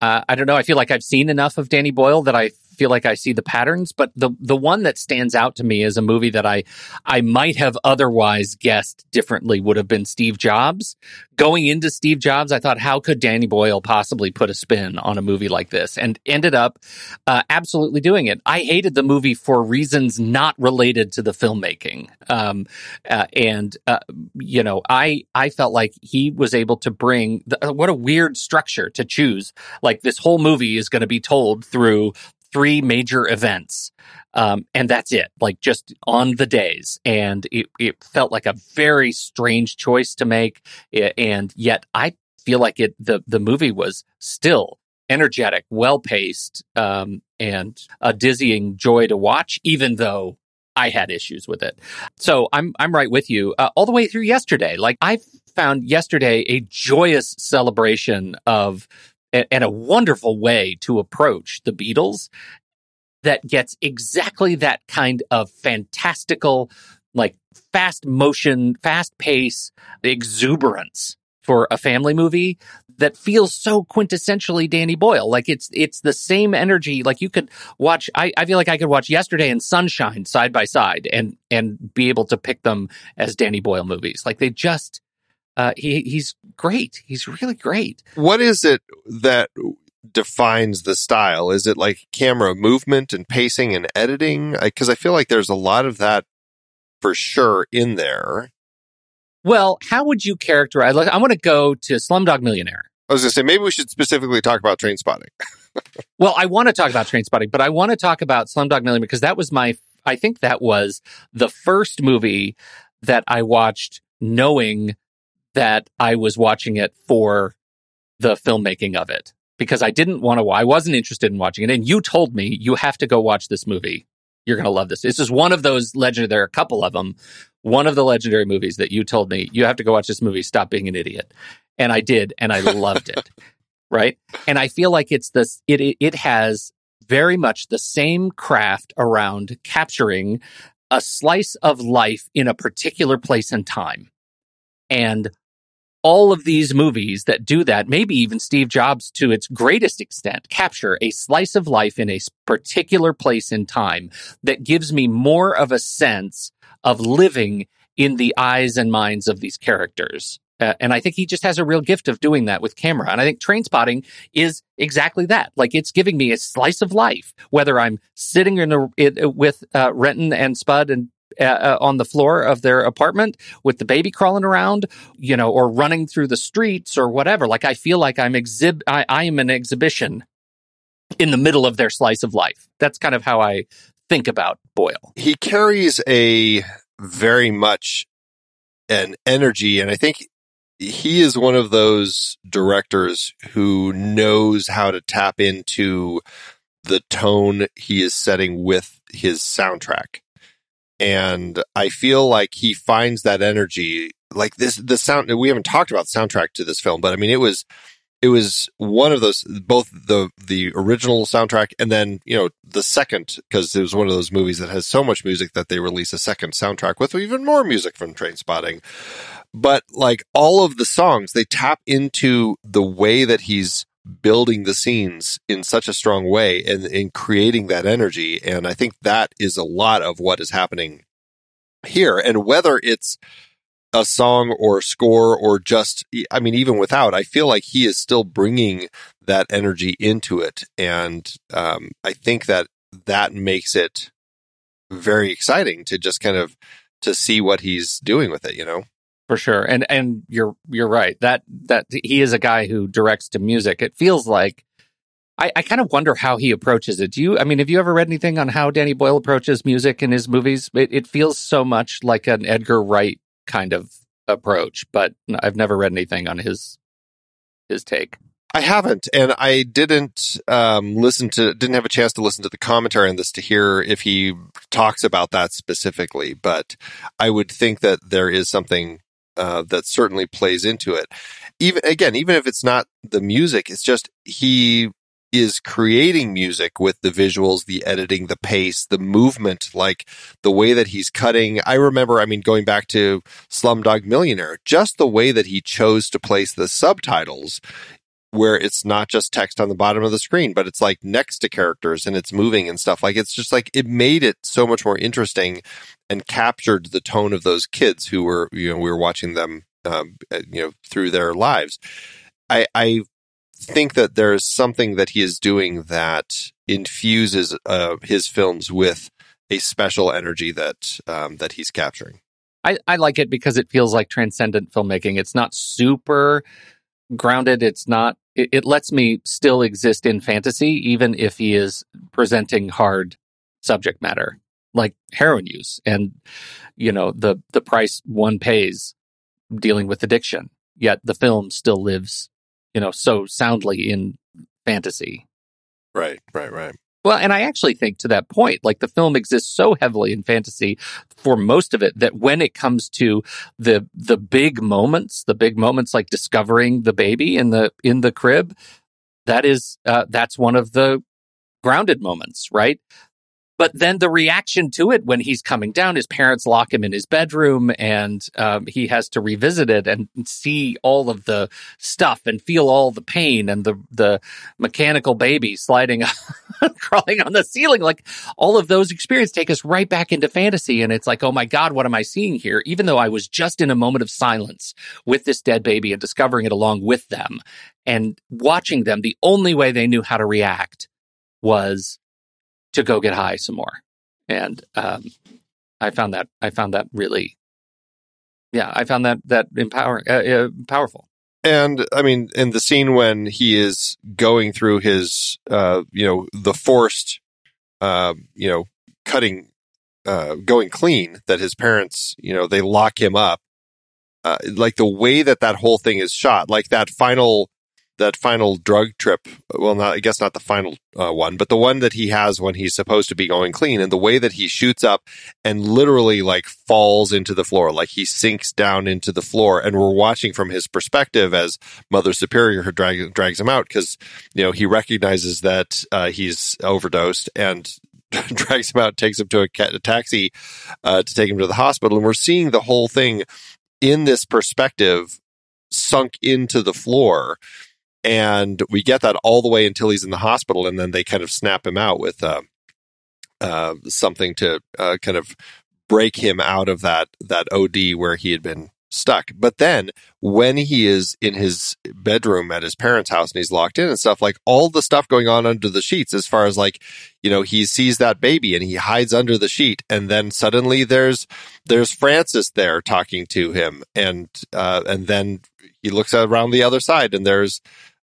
uh, I don't know. I feel like I've seen enough of Danny Boyle that I feel like I see the patterns, but the the one that stands out to me is a movie that I I might have otherwise guessed differently would have been Steve Jobs. Going into Steve Jobs, I thought, how could Danny Boyle possibly put a spin on a movie like this? And ended up uh, absolutely doing it. I hated the movie for reasons not related to the filmmaking, um, uh, and uh, you know, I I felt like he was able to bring the, what a weird structure to choose. Like this whole movie is going to be told through three major events. Um, and that's it, like just on the days. And it, it felt like a very strange choice to make. And yet I feel like it, the, the movie was still energetic, well paced, um, and a dizzying joy to watch, even though I had issues with it. So I'm, I'm right with you uh, all the way through yesterday. Like I found yesterday a joyous celebration of and, a wonderful way to approach the Beatles that gets exactly that kind of fantastical, like fast motion, fast pace, exuberance for a family movie that feels so quintessentially Danny Boyle. Like it's it's the same energy. Like you could watch. I, I feel like I could watch Yesterday and Sunshine side by side and and be able to pick them as Danny Boyle movies. Like they just uh, he he's great. He's really great. What is it that defines the style? Is it like camera movement and pacing and editing? Because I, I feel like there's a lot of that for sure in there. Well, how would you characterize? Like, I want to go to Slumdog Millionaire. I was going to say maybe we should specifically talk about Trainspotting. well, I want to talk about Trainspotting, but I want to talk about Slumdog Millionaire because that was my. I think that was the first movie that I watched knowing that I was watching it for the filmmaking of it because I didn't want to, I wasn't interested in watching it. And you told me you have to go watch this movie. You're going to love this. This is one of those legendary, there are a couple of them. One of the legendary movies that you told me you have to go watch this movie, Stop Being an Idiot. And I did, and I loved it. Right. And I feel like it's this, it, it, it has very much the same craft around capturing a slice of life in a particular place and time. And all of these movies that do that, maybe even Steve Jobs to its greatest extent, capture a slice of life in a particular place in time that gives me more of a sense of living in the eyes and minds of these characters. Uh, and I think he just has a real gift of doing that with camera. And I think Trainspotting is exactly that. Like it's giving me a slice of life, whether I'm sitting in a, it, with uh, Renton and Spud and uh, uh, on the floor of their apartment with the baby crawling around, you know, or running through the streets or whatever. Like I feel like I'm exhib I, I am an exhibition in the middle of their slice of life. That's kind of how I think about Boyle. He carries a very much an energy, and I think he is one of those directors who knows how to tap into the tone he is setting with his soundtrack and I feel like he finds that energy. Like this, the sound. We haven't talked about the soundtrack to this film, but I mean, it was it was one of those both the the original soundtrack and then you know the second because it was one of those movies that has so much music that they release a second soundtrack with even more music from Trainspotting but like all of the songs they tap into the way that he's building the scenes in such a strong way and in creating that energy. And I think that is a lot of what is happening here. And whether it's a song or score or just, I mean, even without, I feel like he is still bringing that energy into it. And um, I think that that makes it very exciting to just kind of to see what he's doing with it. You know, for sure. And and you're you're right that that he is a guy who directs to music. It feels like. I, I kind of wonder how he approaches it. Do you? I mean, have you ever read anything on how Danny Boyle approaches music in his movies? It, it feels so much like an Edgar Wright kind of approach, but I've never read anything on his his take. I haven't, and I didn't um, listen to, didn't have a chance to listen to the commentary on this to hear if he talks about that specifically. But I would think that there is something uh, that certainly plays into it. Even again, even if it's not the music, it's just he is creating music with the visuals, the editing, the pace, the movement, like the way that he's cutting. I remember, I mean, going back to Slumdog Millionaire, just the way that he chose to place the subtitles where it's not just text on the bottom of the screen, but it's like next to characters and it's moving and stuff. Like it's just like it made it so much more interesting and captured the tone of those kids who were, you know, we were watching them, um, uh, you know, through their lives. I, I think that there's something that he is doing that infuses uh, his films with a special energy that um, that he's capturing. I, I like it because it feels like transcendent filmmaking. It's not super grounded. It's not, it, it lets me still exist in fantasy, even if he is presenting hard subject matter like heroin use and, you know, the, the price one pays dealing with addiction. Yet the film still lives, you know, so soundly in fantasy. Right, right, right. Well, and I actually think to that point, like the film exists so heavily in fantasy for most of it that when it comes to the the big moments, the big moments like discovering the baby in the in the crib, that is uh, that's one of the grounded moments, right? But then the reaction to it when he's coming down, his parents lock him in his bedroom and um, he has to revisit it and see all of the stuff and feel all the pain and the, the mechanical baby sliding, crawling on the ceiling. Like all of those experiences take us right back into fantasy. And it's like, oh my God, what am I seeing here? Even though I was just in a moment of silence with this dead baby and discovering it along with them and watching them, the only way they knew how to react was to go get high some more. And um, I found that I found that really, yeah, I found that that empowering, uh, uh, powerful. And I mean, in the scene when he is going through his, uh, you know, the forced, uh, you know, cutting, uh, going clean, that his parents, you know, they lock him up. Uh, like the way that that whole thing is shot, like that final that final drug trip. Well, not I guess not the final uh, one, but the one that he has when he's supposed to be going clean, and the way that he shoots up and literally like falls into the floor, like he sinks down into the floor, and we're watching from his perspective as Mother Superior drag, drags him out because you know he recognizes that uh, he's overdosed and. drags him out, takes him to a, a taxi uh, to take him to the hospital, and we're seeing the whole thing in this perspective sunk into the floor and we get that all the way until he's in the hospital, and then they kind of snap him out with uh, uh, something to uh, kind of break him out of that that OD where he had been stuck. But then when he is in his bedroom at his parents' house and he's locked in and stuff, like all the stuff going on under the sheets, as far as like, you know, he sees that baby and he hides under the sheet. And then suddenly there's, there's Francis there talking to him. And, uh, and then he looks around the other side and there's,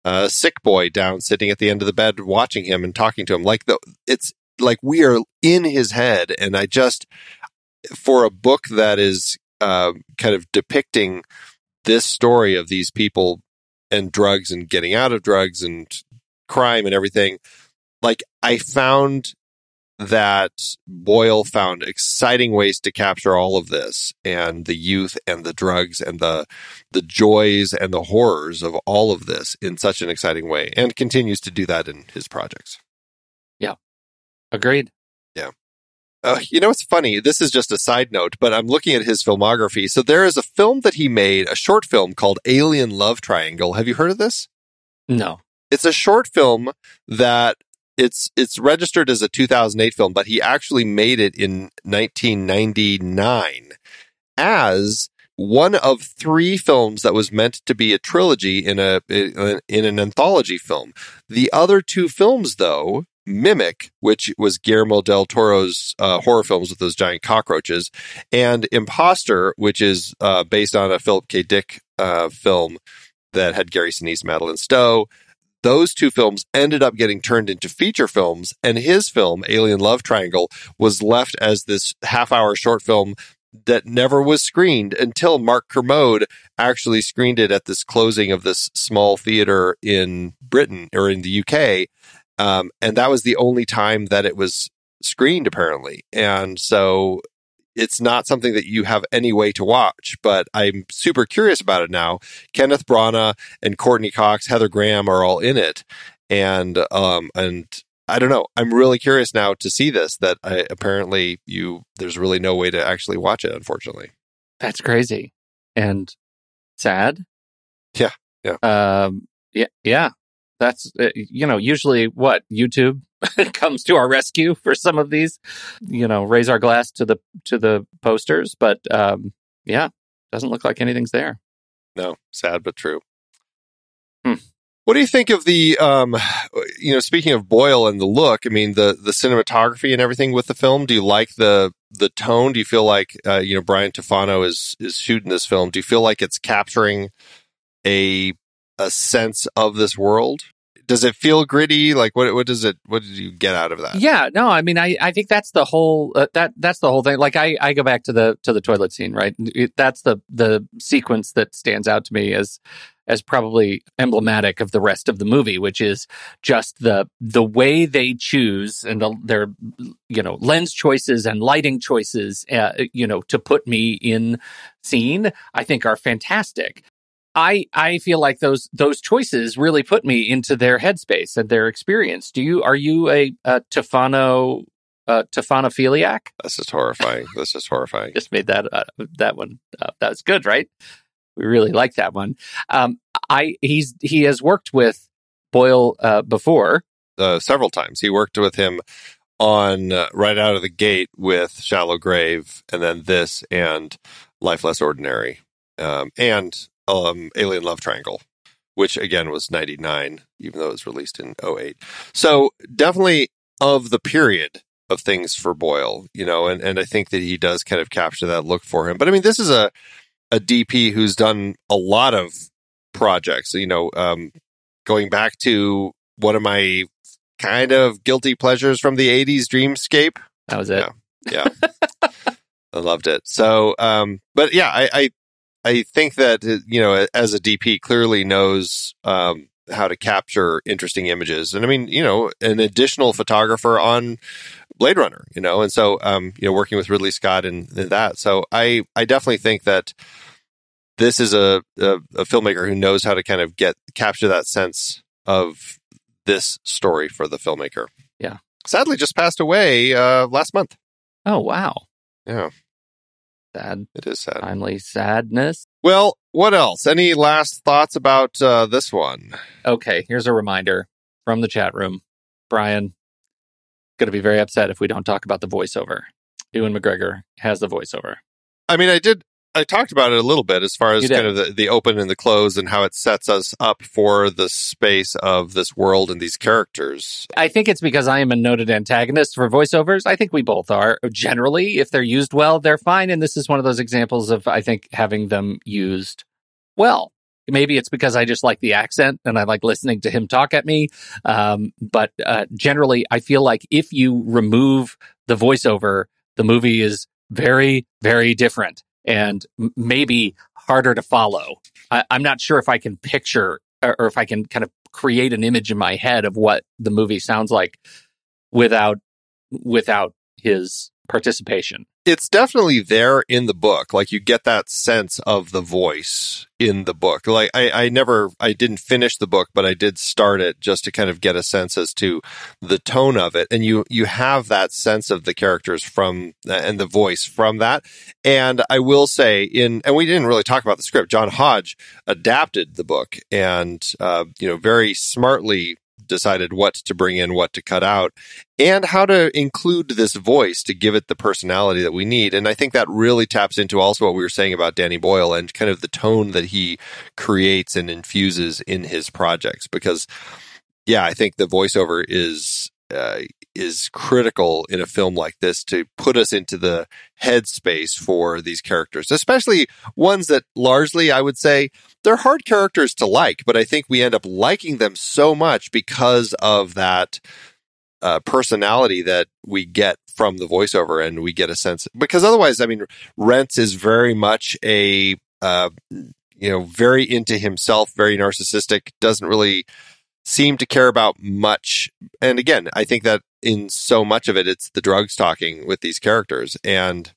a sick boy down sitting at the end of the bed watching him and talking to him. Like the it's like we are in his head and i just for a book that is uh, kind of depicting this story of these people and drugs and getting out of drugs and crime and everything like i found that Boyle found exciting ways to capture all of this and the youth and the drugs and the the joys and the horrors of all of this in such an exciting way and continues to do that in his projects. Yeah. Agreed. Yeah. Uh, you know, it's funny. This is just a side note, but I'm looking at his filmography. So there is a film that he made, a short film called Alien Love Triangle. Have you heard of this? No. It's a short film that it's it's registered as a 2008 film, but he actually made it in 1999 as one of three films that was meant to be a trilogy in a in an anthology film. The other two films, though, Mimic, which was Guillermo del Toro's uh, horror films with those giant cockroaches, and Impostor, which is uh, based on a Philip K. Dick uh, film that had Gary Sinise, Madeleine Stowe. Those two films ended up getting turned into feature films, and his film, Alien Love Triangle, was left as this half hour short film that never was screened until Mark Kermode actually screened it at this closing of this small theater in Britain or in the UK. Um, and that was the only time that it was screened, apparently. And so it's not something that you have any way to watch, but I'm super curious about it now. Kenneth Branagh and Courteney Cox, Heather Graham are all in it. And, um, and I don't know. I'm really curious now to see this. That I, apparently you there's really no way to actually watch it. Unfortunately, That's crazy and sad. Yeah, yeah. Um, yeah, yeah. That's uh, you know usually what YouTube comes to our rescue for some of these. You know, raise our glass to the to the posters, but um, yeah, doesn't look like anything's there. no, sad but true. Hmm. What do you think of the, um, you know, speaking of Boyle and the look? I mean, the the cinematography and everything with the film. Do you like the the tone? Do you feel like, uh, you know, Brian Tufano is is shooting this film? Do you feel like it's capturing a a sense of this world? Does it feel gritty? Like what what does it? What did you get out of that? Yeah, no, I mean, I, I think that's the whole uh, that that's the whole thing. Like, I, I go back to the to the toilet scene, right? It, that's the the sequence that stands out to me as as probably emblematic of the rest of the movie, which is just the the way they choose and the, their you know lens choices and lighting choices, uh, you know, to put me in scene. I think are fantastic. I I feel like those those choices really put me into their headspace and their experience. Do you are you a, a Tufano uh, Tufanophiliac? That's just horrifying. That's just horrifying. Just made that uh, that one. Uh, that was good, right? We really like that one. Um, I he's he has worked with Boyle uh, before. uh, several times. He worked with him on uh, right out of the gate with Shallow Grave, and then this and Life Less Ordinary, um, and um, Alien Love Triangle, which again was ninety nine, even though it was released in 08. So definitely of the period of things for Boyle, you know, and, and I think that he does kind of capture that look for him. But I mean, this is a a DP who's done a lot of projects, you know, um, going back to one of my kind of guilty pleasures from the 80s dreamscape That was it. Yeah. i loved it so um but yeah i i, I think that uh, you know as a dp clearly knows um how to capture interesting images. And i mean you know an additional photographer on blade runner you know and so um you know working with ridley scott and, and that. So i i definitely think that this is a, a a filmmaker who knows how to kind of get capture that sense of this story for the filmmaker. Yeah. sadly just passed away uh last month. Oh wow, yeah sad, it is sad timely sadness. Well, what else? Any last thoughts about uh, this one? Okay, here's a reminder from the chat room. Brian, going to be very upset if we don't talk about the voiceover. Ewan McGregor has the voiceover. I mean, I did. I talked about it a little bit as far as kind of the, the open and the close and how it sets us up for the space of this world and these characters. I think it's because I am a noted antagonist for voiceovers. I think we both are. Generally, if they're used well, they're fine. And this is one of those examples of, I think, having them used well. Maybe it's because I just like the accent and I like listening to him talk at me. Um, but uh, generally, I feel like if you remove the voiceover, the movie is very, very different and maybe harder to follow. I, I'm not sure if I can picture or, or if I can kind of create an image in my head of what the movie sounds like without without his participation. It's definitely there in the book. Like you get that sense of the voice in the book. Like I, I never, I didn't finish the book, but I did start it just to kind of get a sense as to the tone of it. And you, you have that sense of the characters from and the voice from that. And I will say in, and we didn't really talk about the script. John Hodge adapted the book and, uh, you know, very smartly decided what to bring in, what to cut out, and how to include this voice to give it the personality that we need. And I think that really taps into also what we were saying about Danny Boyle and kind of the tone that he creates and infuses in his projects. Because, yeah, I think the voiceover is uh, is critical in a film like this to put us into the headspace for these characters, especially ones that largely I would say they're hard characters to like, but I think we end up liking them so much because of that uh, personality that we get from the voiceover, and we get a sense because otherwise, I mean, Rents is very much a uh, you know very into himself, very narcissistic, doesn't really seem to care about much. And again, I think that in so much of it, it's the drugs talking with these characters. And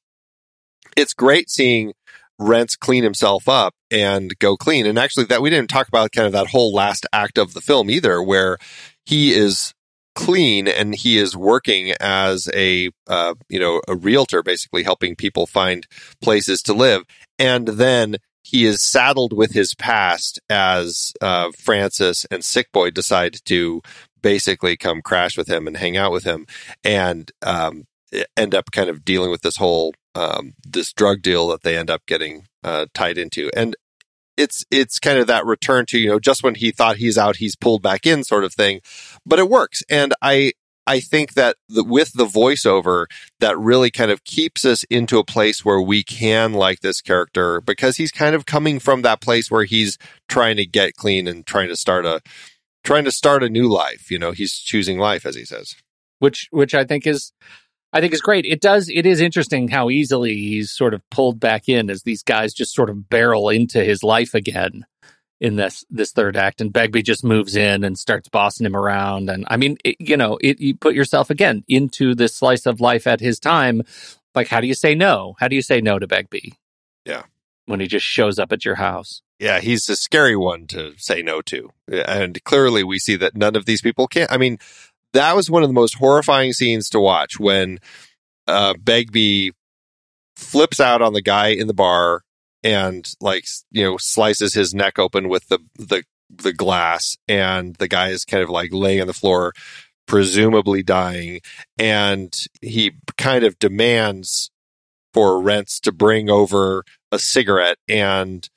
it's great seeing Rents clean himself up and go clean. And actually, that we didn't talk about kind of that whole last act of the film either, where he is clean and he is working as a uh, you know a realtor basically helping people find places to live and then he is saddled with his past as uh, Francis and Sick Boy decide to basically come crash with him and hang out with him, and um, end up kind of dealing with this whole um, this drug deal that they end up getting uh, tied into, and it's it's kind of that return to you know just when he thought he's out, he's pulled back in sort of thing, but it works, and I I think that the, with the voiceover, that really kind of keeps us into a place where we can like this character because he's kind of coming from that place where he's trying to get clean and trying to start a trying to start a new life. You know, he's choosing life, as he says. Which which I think is I think is great. It does it is interesting how easily he's sort of pulled back in as these guys just sort of barrel into his life again in this this third act, and Begbie just moves in and starts bossing him around. And I mean, it, you know, it, you put yourself again into this slice of life at his time. Like, how do you say no? How do you say no to Begbie? Yeah, when he just shows up at your house. Yeah, he's a scary one to say no to, and clearly we see that none of these people can. I mean, that was one of the most horrifying scenes to watch when uh, Begbie flips out on the guy in the bar and like you know slices his neck open with the the the glass and the guy is kind of like laying on the floor presumably dying and he kind of demands for rents to bring over a cigarette and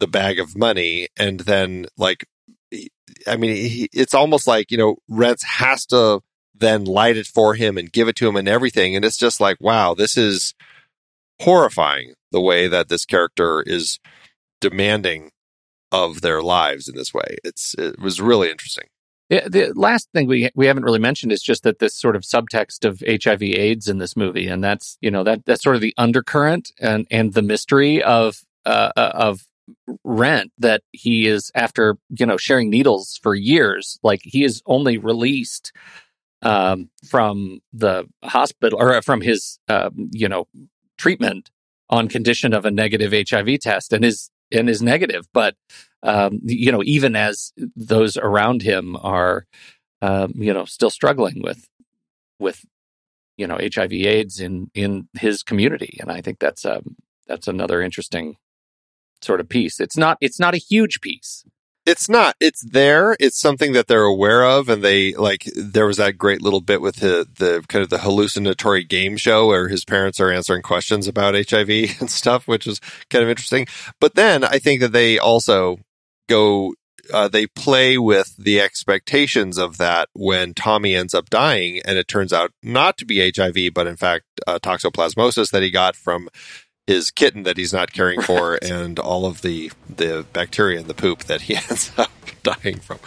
the bag of money and then like i mean he, it's almost like you know rents has to then light it for him and give it to him and everything and it's just like wow this is horrifying the way that this character is demanding of their lives in this way. It's it was really interesting. Yeah, the last thing we we haven't really mentioned is just that this sort of subtext of HIV/AIDS in this movie, and that's you know that that's sort of the undercurrent and and the mystery of uh, uh of Rent that he is after you know sharing needles for years, like he is only released um, from the hospital or from his uh, you know treatment on condition of a negative HIV test and is and is negative. But um, you know, even as those around him are, um, you know, still struggling with with you know HIV/AIDS in in his community, and I think that's um that's another interesting sort of piece. It's not it's not a huge piece, it's not. It's there. It's something that they're aware of, and they like. There was that great little bit with the the kind of the hallucinatory game show where his parents are answering questions about HIV and stuff, which is kind of interesting. But then I think that they also go. Uh, they play with the expectations of that when Tommy ends up dying, and it turns out not to be HIV, but in fact uh, toxoplasmosis that he got from his kitten that he's not caring for right. and all of the the bacteria in the poop that he ends up dying from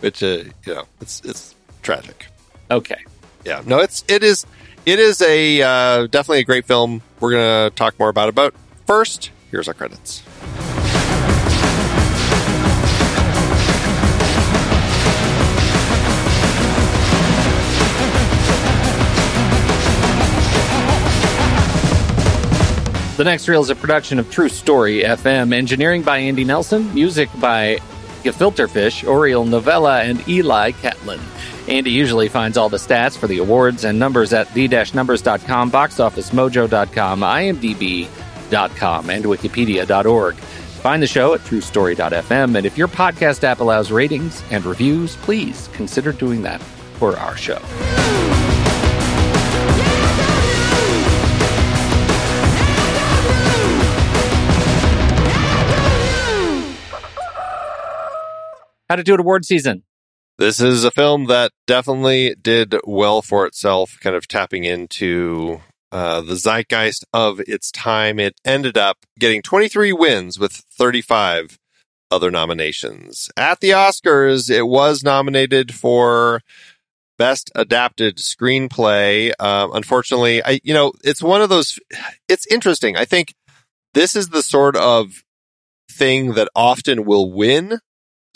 which uh, you know it's it's tragic. Okay. Yeah. No it's it is it is a uh, definitely a great film. We're gonna talk more about it but first here's our credits The next reel is a production of TruStory FM. Engineering by Andy Nelson. Music by Gefilterfish, Oriel Novella, and Eli Catlin. Andy usually finds all the stats for the awards and numbers at the-numbers.com, boxofficemojo.com, imdb.com, and wikipedia.org. Find the show at trustory.fm, and if your podcast app allows ratings and reviews, please consider doing that for our show. How to do it award season. This is a film that definitely did well for itself, kind of tapping into uh, the zeitgeist of its time. It ended up getting 23 wins with 35 other nominations. At the Oscars, it was nominated for Best Adapted Screenplay. Uh, unfortunately, I you know it's one of those. It's interesting. I think this is the sort of thing that often will win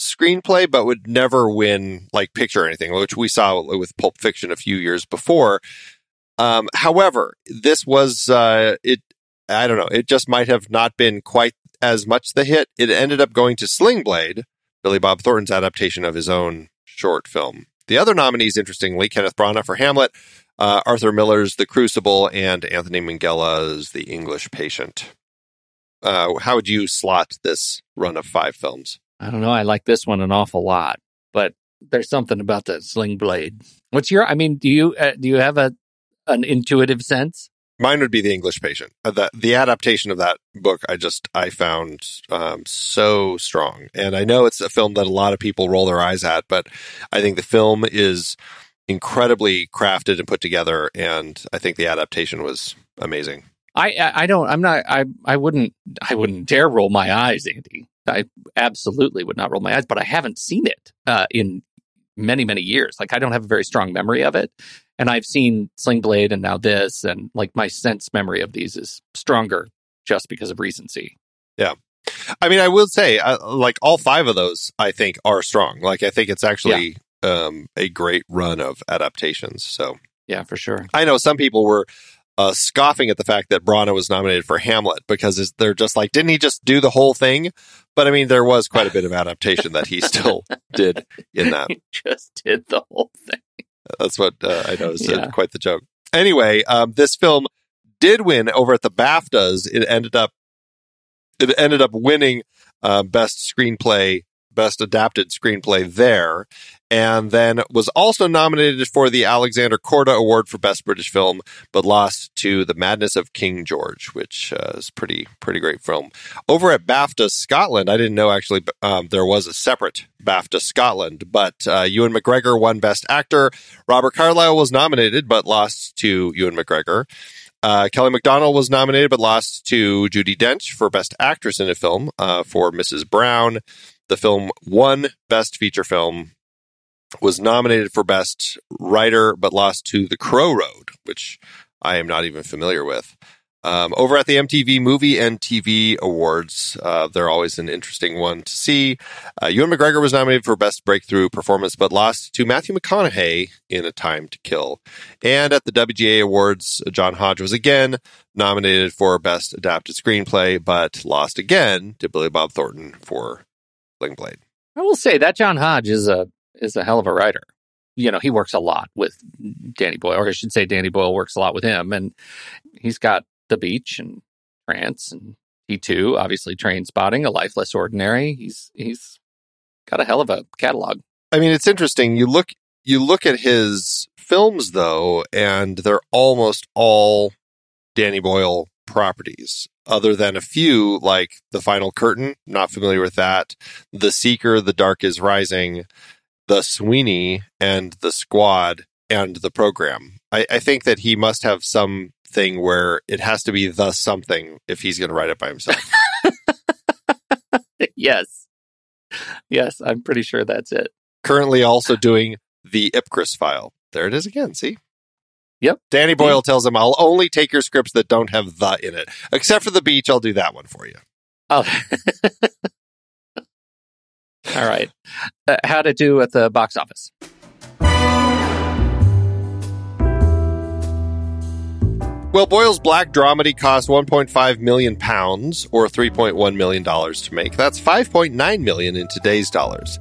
screenplay, but would never win like picture or anything, which we saw with Pulp Fiction a few years before. Um, however, this was uh, it. I don't know. It just might have not been quite as much the hit. It ended up going to Sling Blade, Billy Bob Thornton's adaptation of his own short film. The other nominees, interestingly, Kenneth Branagh for Hamlet, uh, Arthur Miller's The Crucible, and Anthony Minghella's The English Patient. Uh, how would you slot this run of five films? I don't know. I like this one an awful lot, but there's something about the Sling Blade. What's your? I mean, do you uh, do you have a an intuitive sense? Mine would be the English Patient. Uh, the the adaptation of that book, I just I found um, so strong, and I know it's a film that a lot of people roll their eyes at, but I think the film is incredibly crafted and put together, and I think the adaptation was amazing. I I don't I'm not I I wouldn't I wouldn't dare roll my eyes, Andy. I absolutely would not roll my eyes, but I haven't seen it uh, in many many years. Like I don't have a very strong memory of it, and I've seen Sling Blade and now this, and like my sense memory of these is stronger just because of recency. Yeah. I mean, I will say, uh, like all five of those, I think are strong. Like, I think it's actually yeah. um, a great run of adaptations. So, yeah, for sure. I know some people were uh, scoffing at the fact that Branagh was nominated for Hamlet because they're just like, didn't he just do the whole thing? But I mean, there was quite a bit of adaptation that he still did in that. He just did the whole thing. That's what uh, I know is yeah. quite the joke. Anyway, um, this film did win over at the BAFTAs. It ended up it ended up winning uh, best screenplay, best adapted screenplay there, and then was also nominated for the Alexander Korda Award for Best British Film, but lost to The Madness of King George, which uh, is pretty pretty great film. Over at BAFTA Scotland, I didn't know actually um, there was a separate BAFTA Scotland, but uh, Ewan McGregor won Best Actor. Robert Carlyle was nominated but lost to Ewan McGregor. Uh, Kelly Macdonald was nominated but lost to Judi Dench for Best Actress in a Film uh, for Mrs. Brown. The film won Best Feature Film was nominated for Best Writer, but lost to The Crow Road, which I am not even familiar with. Um, over at the MTV Movie and TV Awards, uh, they're always an interesting one to see. Uh, Ewan McGregor was nominated for Best Breakthrough Performance, but lost to Matthew McConaughey in A Time to Kill. And at the WGA Awards, John Hodge was again nominated for Best Adapted Screenplay, but lost again to Billy Bob Thornton for Blade. I will say that John Hodge is a is a hell of a writer. You know, he works a lot with Danny Boyle, or I should say, Danny Boyle works a lot with him, and he's got The Beach and Trance and he too, obviously, Trainspotting A Life Less Ordinary. He's he's got a hell of a catalog. I mean, it's interesting. You look you look at his films though, and they're almost all Danny Boyle properties other than a few like The Final Curtain, not familiar with that. The Seeker, The Dark is Rising, The Sweeney, and The Squad, and The Program. I, I think that he must have some thing where it has to be the something if he's going to write it by himself. yes. Yes, I'm pretty sure that's it. Currently also doing the Ipcress file. There it is again. See? Yep. Danny Boyle tells him, I'll only take your scripts that don't have the in it. Except for the beach, I'll do that one for you. Oh. All right. Uh, how to do at the box office? Well, Boyle's Black Dramedy cost 1.5 million pounds, or 3.1 million dollars to make. That's 5.9 million in today's dollars.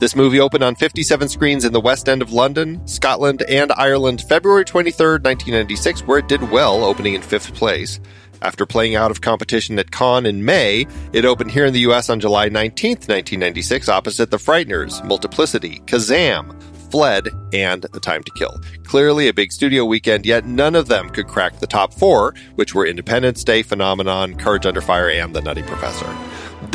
This movie opened on 57 screens in the West End of London, Scotland, and Ireland February 23, 1996, where it did well, opening in fifth place. After playing out of competition at Cannes in May, it opened here in the US on July 19, 1996, opposite The Frighteners, Multiplicity, Kazam, Fled, and A Time to Kill. Clearly a big studio weekend, yet none of them could crack the top four, which were Independence Day, Phenomenon, Courage Under Fire, and The Nutty Professor.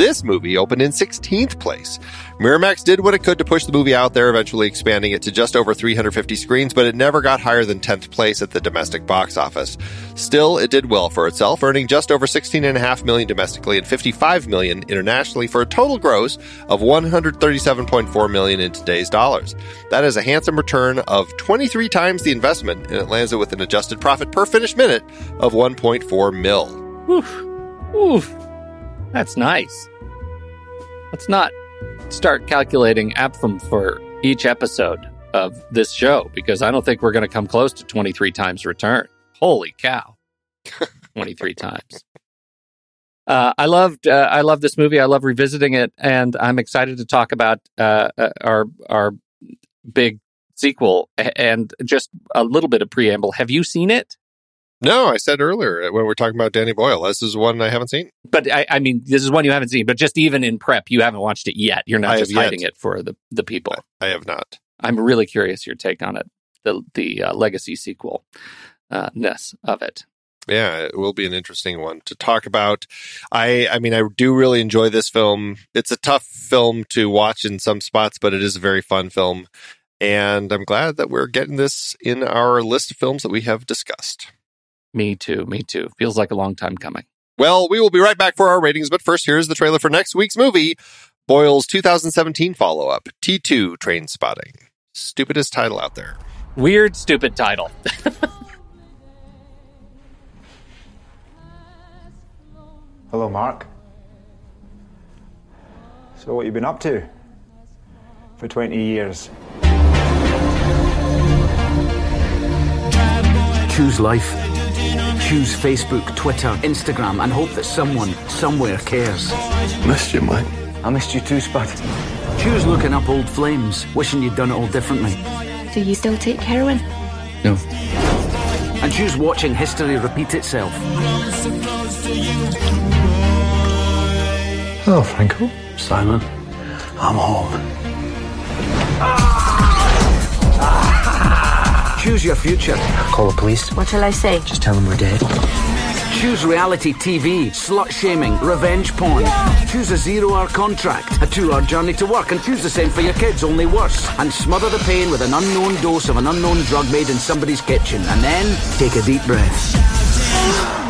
This movie opened in 16th place. Miramax did what it could to push the movie out there, eventually expanding it to just over 350 screens, but it never got higher than 10th place at the domestic box office. Still, it did well for itself, earning just over 16.5 million domestically and 55 million internationally for a total gross of 137.4 million in today's dollars. That is a handsome return of 23 times the investment, and it lands it with an adjusted profit per finished minute of 1.4 mil. Oof. Oof. That's nice. Let's not start calculating APFM for each episode of this show because I don't think we're going to come close to 23 times return. Holy cow. 23 times. Uh, I loved uh, I love this movie. I love revisiting it, and I'm excited to talk about uh, uh our our big sequel. And just a little bit of preamble. Have you seen it? No, I said earlier when we we're talking about Danny Boyle, this is one I haven't seen. But I, I, mean, this is one you haven't seen. But just even in prep, you haven't watched it yet. You're not I just hiding it for the the people. I have not. I'm really curious your take on it, the the uh, legacy sequel uh, ness of it. Yeah, it will be an interesting one to talk about. I I mean, I do really enjoy this film. It's a tough film to watch in some spots, but it is a very fun film. And I'm glad that we're getting this in our list of films that we have discussed. Me too. Me too. Feels like a long time coming. Well, we will be right back for our ratings, but first, here's the trailer for next week's movie Boyle's 2017 follow up, T2 Trainspotting. Stupidest title out there. Weird, stupid title. Hello, Mark. So, what you been up to for 20 years? Choose life Choose Facebook, Twitter, Instagram, and hope that someone, somewhere cares. Missed you, mate. I missed you too, Spud. Choose looking up old flames, wishing you'd done it all differently. Do you still take heroin? No. And choose watching history repeat itself. Hello, Franco. Simon. I'm home. Ah! Choose your future. Call the police. What shall I say? Just tell them we're dead. Choose reality TV, slut shaming, revenge porn. Choose a zero hour contract, a two hour journey to work, and choose the same for your kids, only worse. And smother the pain with an unknown dose of an unknown drug made in somebody's kitchen. And then take a deep breath.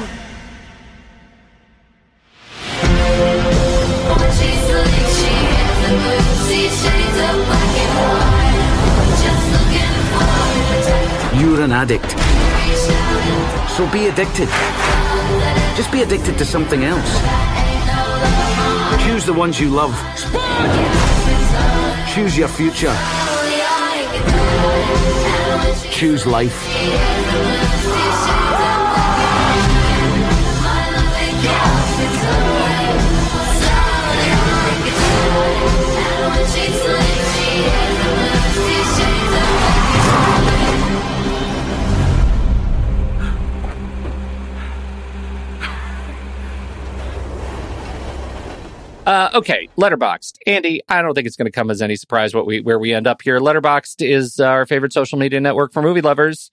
You're an addict. So be addicted. Just be addicted to something else. Choose the ones you love. Choose your future. Choose life. Uh, okay, Letterboxd. Andy, I don't think it's going to come as any surprise what we where we end up here. Letterboxd is our favorite social media network for movie lovers.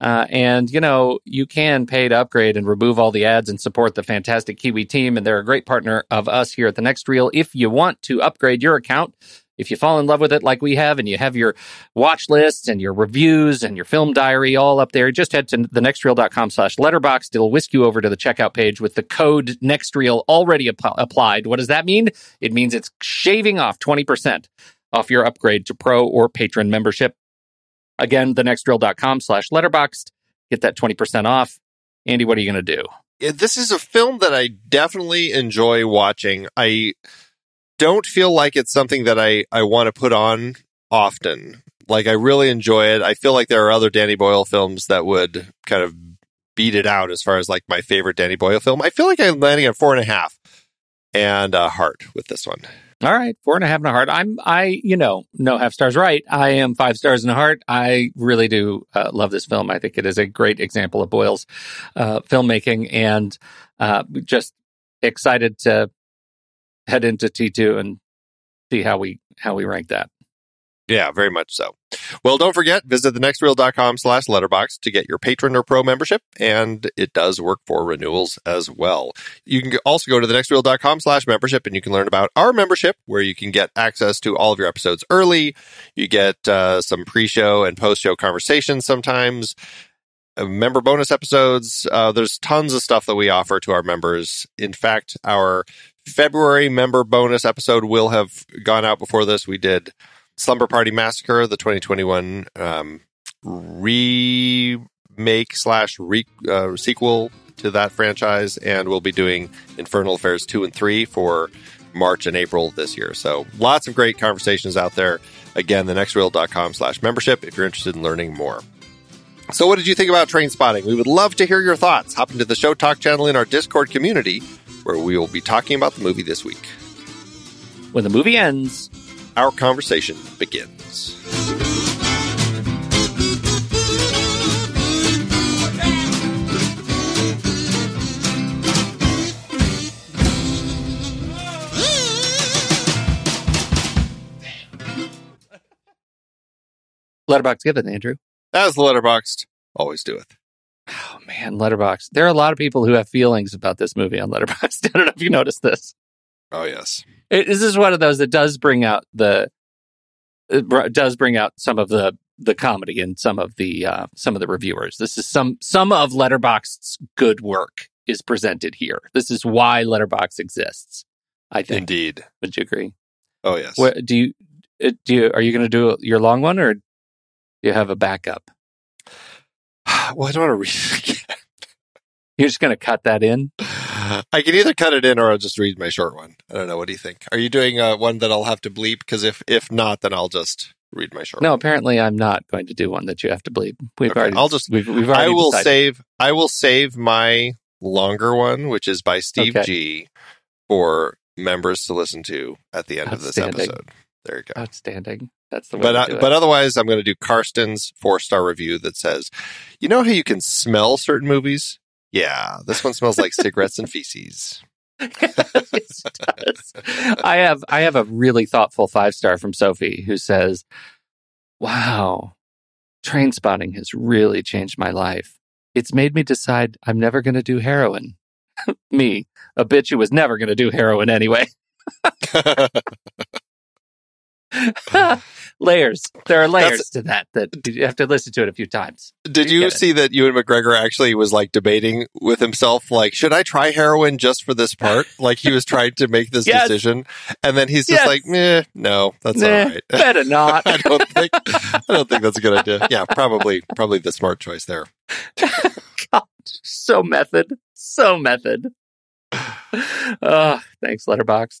Uh, and you know you can pay to upgrade and remove all the ads and support the fantastic Kiwi team, and they're a great partner of us here at the Next Reel. If you want to upgrade your account, if you fall in love with it like we have and you have your watch lists and your reviews and your film diary all up there, just head to thenextreel.com slash letterboxd. It'll whisk you over to the checkout page with the code nextreel already ap- applied. What does that mean? It means it's shaving off 20% off your upgrade to pro or patron membership. Again, thenextreel.com slash letterboxd. Get that 20% off. Andy, what are you going to do? This is a film that I definitely enjoy watching. I don't feel like it's something that I, I want to put on often. Like I really enjoy it. I feel like there are other Danny Boyle films that would kind of beat it out as far as like my favorite Danny Boyle film. I feel like I'm landing at four and a half and a heart with this one. All right, four and a half and a heart. I'm, I, you know, no half stars right. I am five stars and a heart. I really do uh, love this film. I think it is a great example of Boyle's uh, filmmaking and uh, just excited to head into T2 and see how we how we rank that. Yeah, very much so. Well, don't forget, visit thenextreel.com slash letterboxd to get your patron or pro membership, and it does work for renewals as well. You can also go to thenextreel.com slash membership and you can learn about our membership where you can get access to all of your episodes early. You get uh, some pre-show and post-show conversations sometimes, uh, member bonus episodes. Uh, there's tons of stuff that we offer to our members. In fact, our February member bonus episode will have gone out before this. We did Slumber Party Massacre, the 2021 um, remake slash re- uh, sequel to that franchise, and we'll be doing Infernal Affairs 2 and 3 for March and April this year. So lots of great conversations out there. Again, thenextreel.com slash membership if you're interested in learning more. So what did you think about Trainspotting? We would love to hear your thoughts. Hop into the Show Talk channel in our Discord community where we will be talking about the movie this week. When the movie ends, Our conversation begins. Letterboxd give it, Andrew. As the Letterboxd always doeth. Oh man, Letterboxd. There are a lot of people who have feelings about this movie on Letterboxd. I don't know if you noticed this. Oh yes. It, this is one of those that does bring out the does bring out some of the the comedy and some of the uh, some of the reviewers. This is some some of Letterboxd's good work is presented here. This is why Letterboxd exists. I think. Indeed. Would you agree? Oh yes. What do you do? You, are you going to do your long one, or do you have a backup? well, I don't want to read it again. You're just going to cut that in. I can either cut it in or I'll just read my short one. I don't know. What do you think? Are you doing uh, one that I'll have to bleep? Because if if not, then I'll just read my short. No, one. apparently I'm not going to do one that you have to bleep. We've Okay, already. I'll just- We've, we've already I will decided. save. I will save my longer one, which is by Steve Okay. G, for members to listen to at the end of this episode. There you go. Outstanding. That's the way But uh, it. but otherwise, I'm going to do Karsten's four star review that says, "You know how you can smell certain movies? Yeah, this one smells like cigarettes and feces." Yes, it does. I have I have a really thoughtful five star from Sophie who says, "Wow, Trainspotting has really changed my life. It's made me decide I'm never going to do heroin. me, a bitch who was never going to do heroin anyway. layers. There are layers to that that you have to listen to it a few times. Did You you get it. see that Ewan McGregor actually was like debating with himself, like, should I try heroin just for this part? Like he was trying to make this Yes. decision, and then he's just Yes. like, "Meh, no, that's Nah, all right." better not. I don't think I don't think that's a good idea. Yeah, probably probably the smart choice there. God, so method, so method. Oh, thanks, Letterboxd.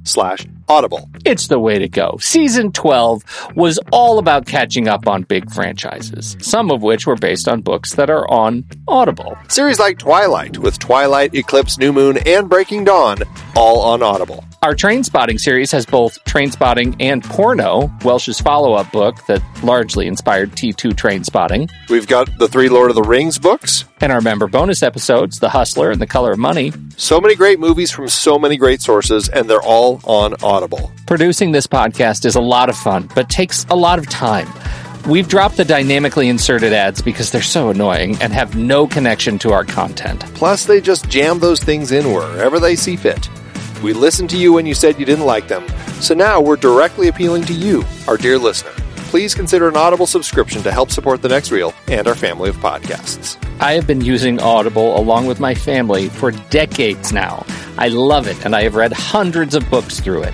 slash audible. It's the way to go. Season 12 was all about catching up on big franchises, some of which were based on books that are on Audible. Series like Twilight, with Twilight, Eclipse, New Moon, and Breaking Dawn, all on Audible. Our Trainspotting series has both Trainspotting and Porno, Welsh's follow up book that largely inspired T2 Trainspotting. We've got the three Lord of the Rings books, And our member bonus episodes, The Hustler and The Color of Money. so many great movies from so many great sources, and they're all on Audible. Producing this podcast is a lot of fun, but takes a lot of time. We've dropped the dynamically inserted ads because they're so annoying and have no connection to our content. Plus, they just jam those things in wherever they see fit. We listened to you when you said you didn't like them, so now we're directly appealing to you, our dear listener. Please consider an Audible subscription to help support the next reel and our family of podcasts. I have been using Audible along with my family for decades now. I love it, and I have read hundreds of books through it.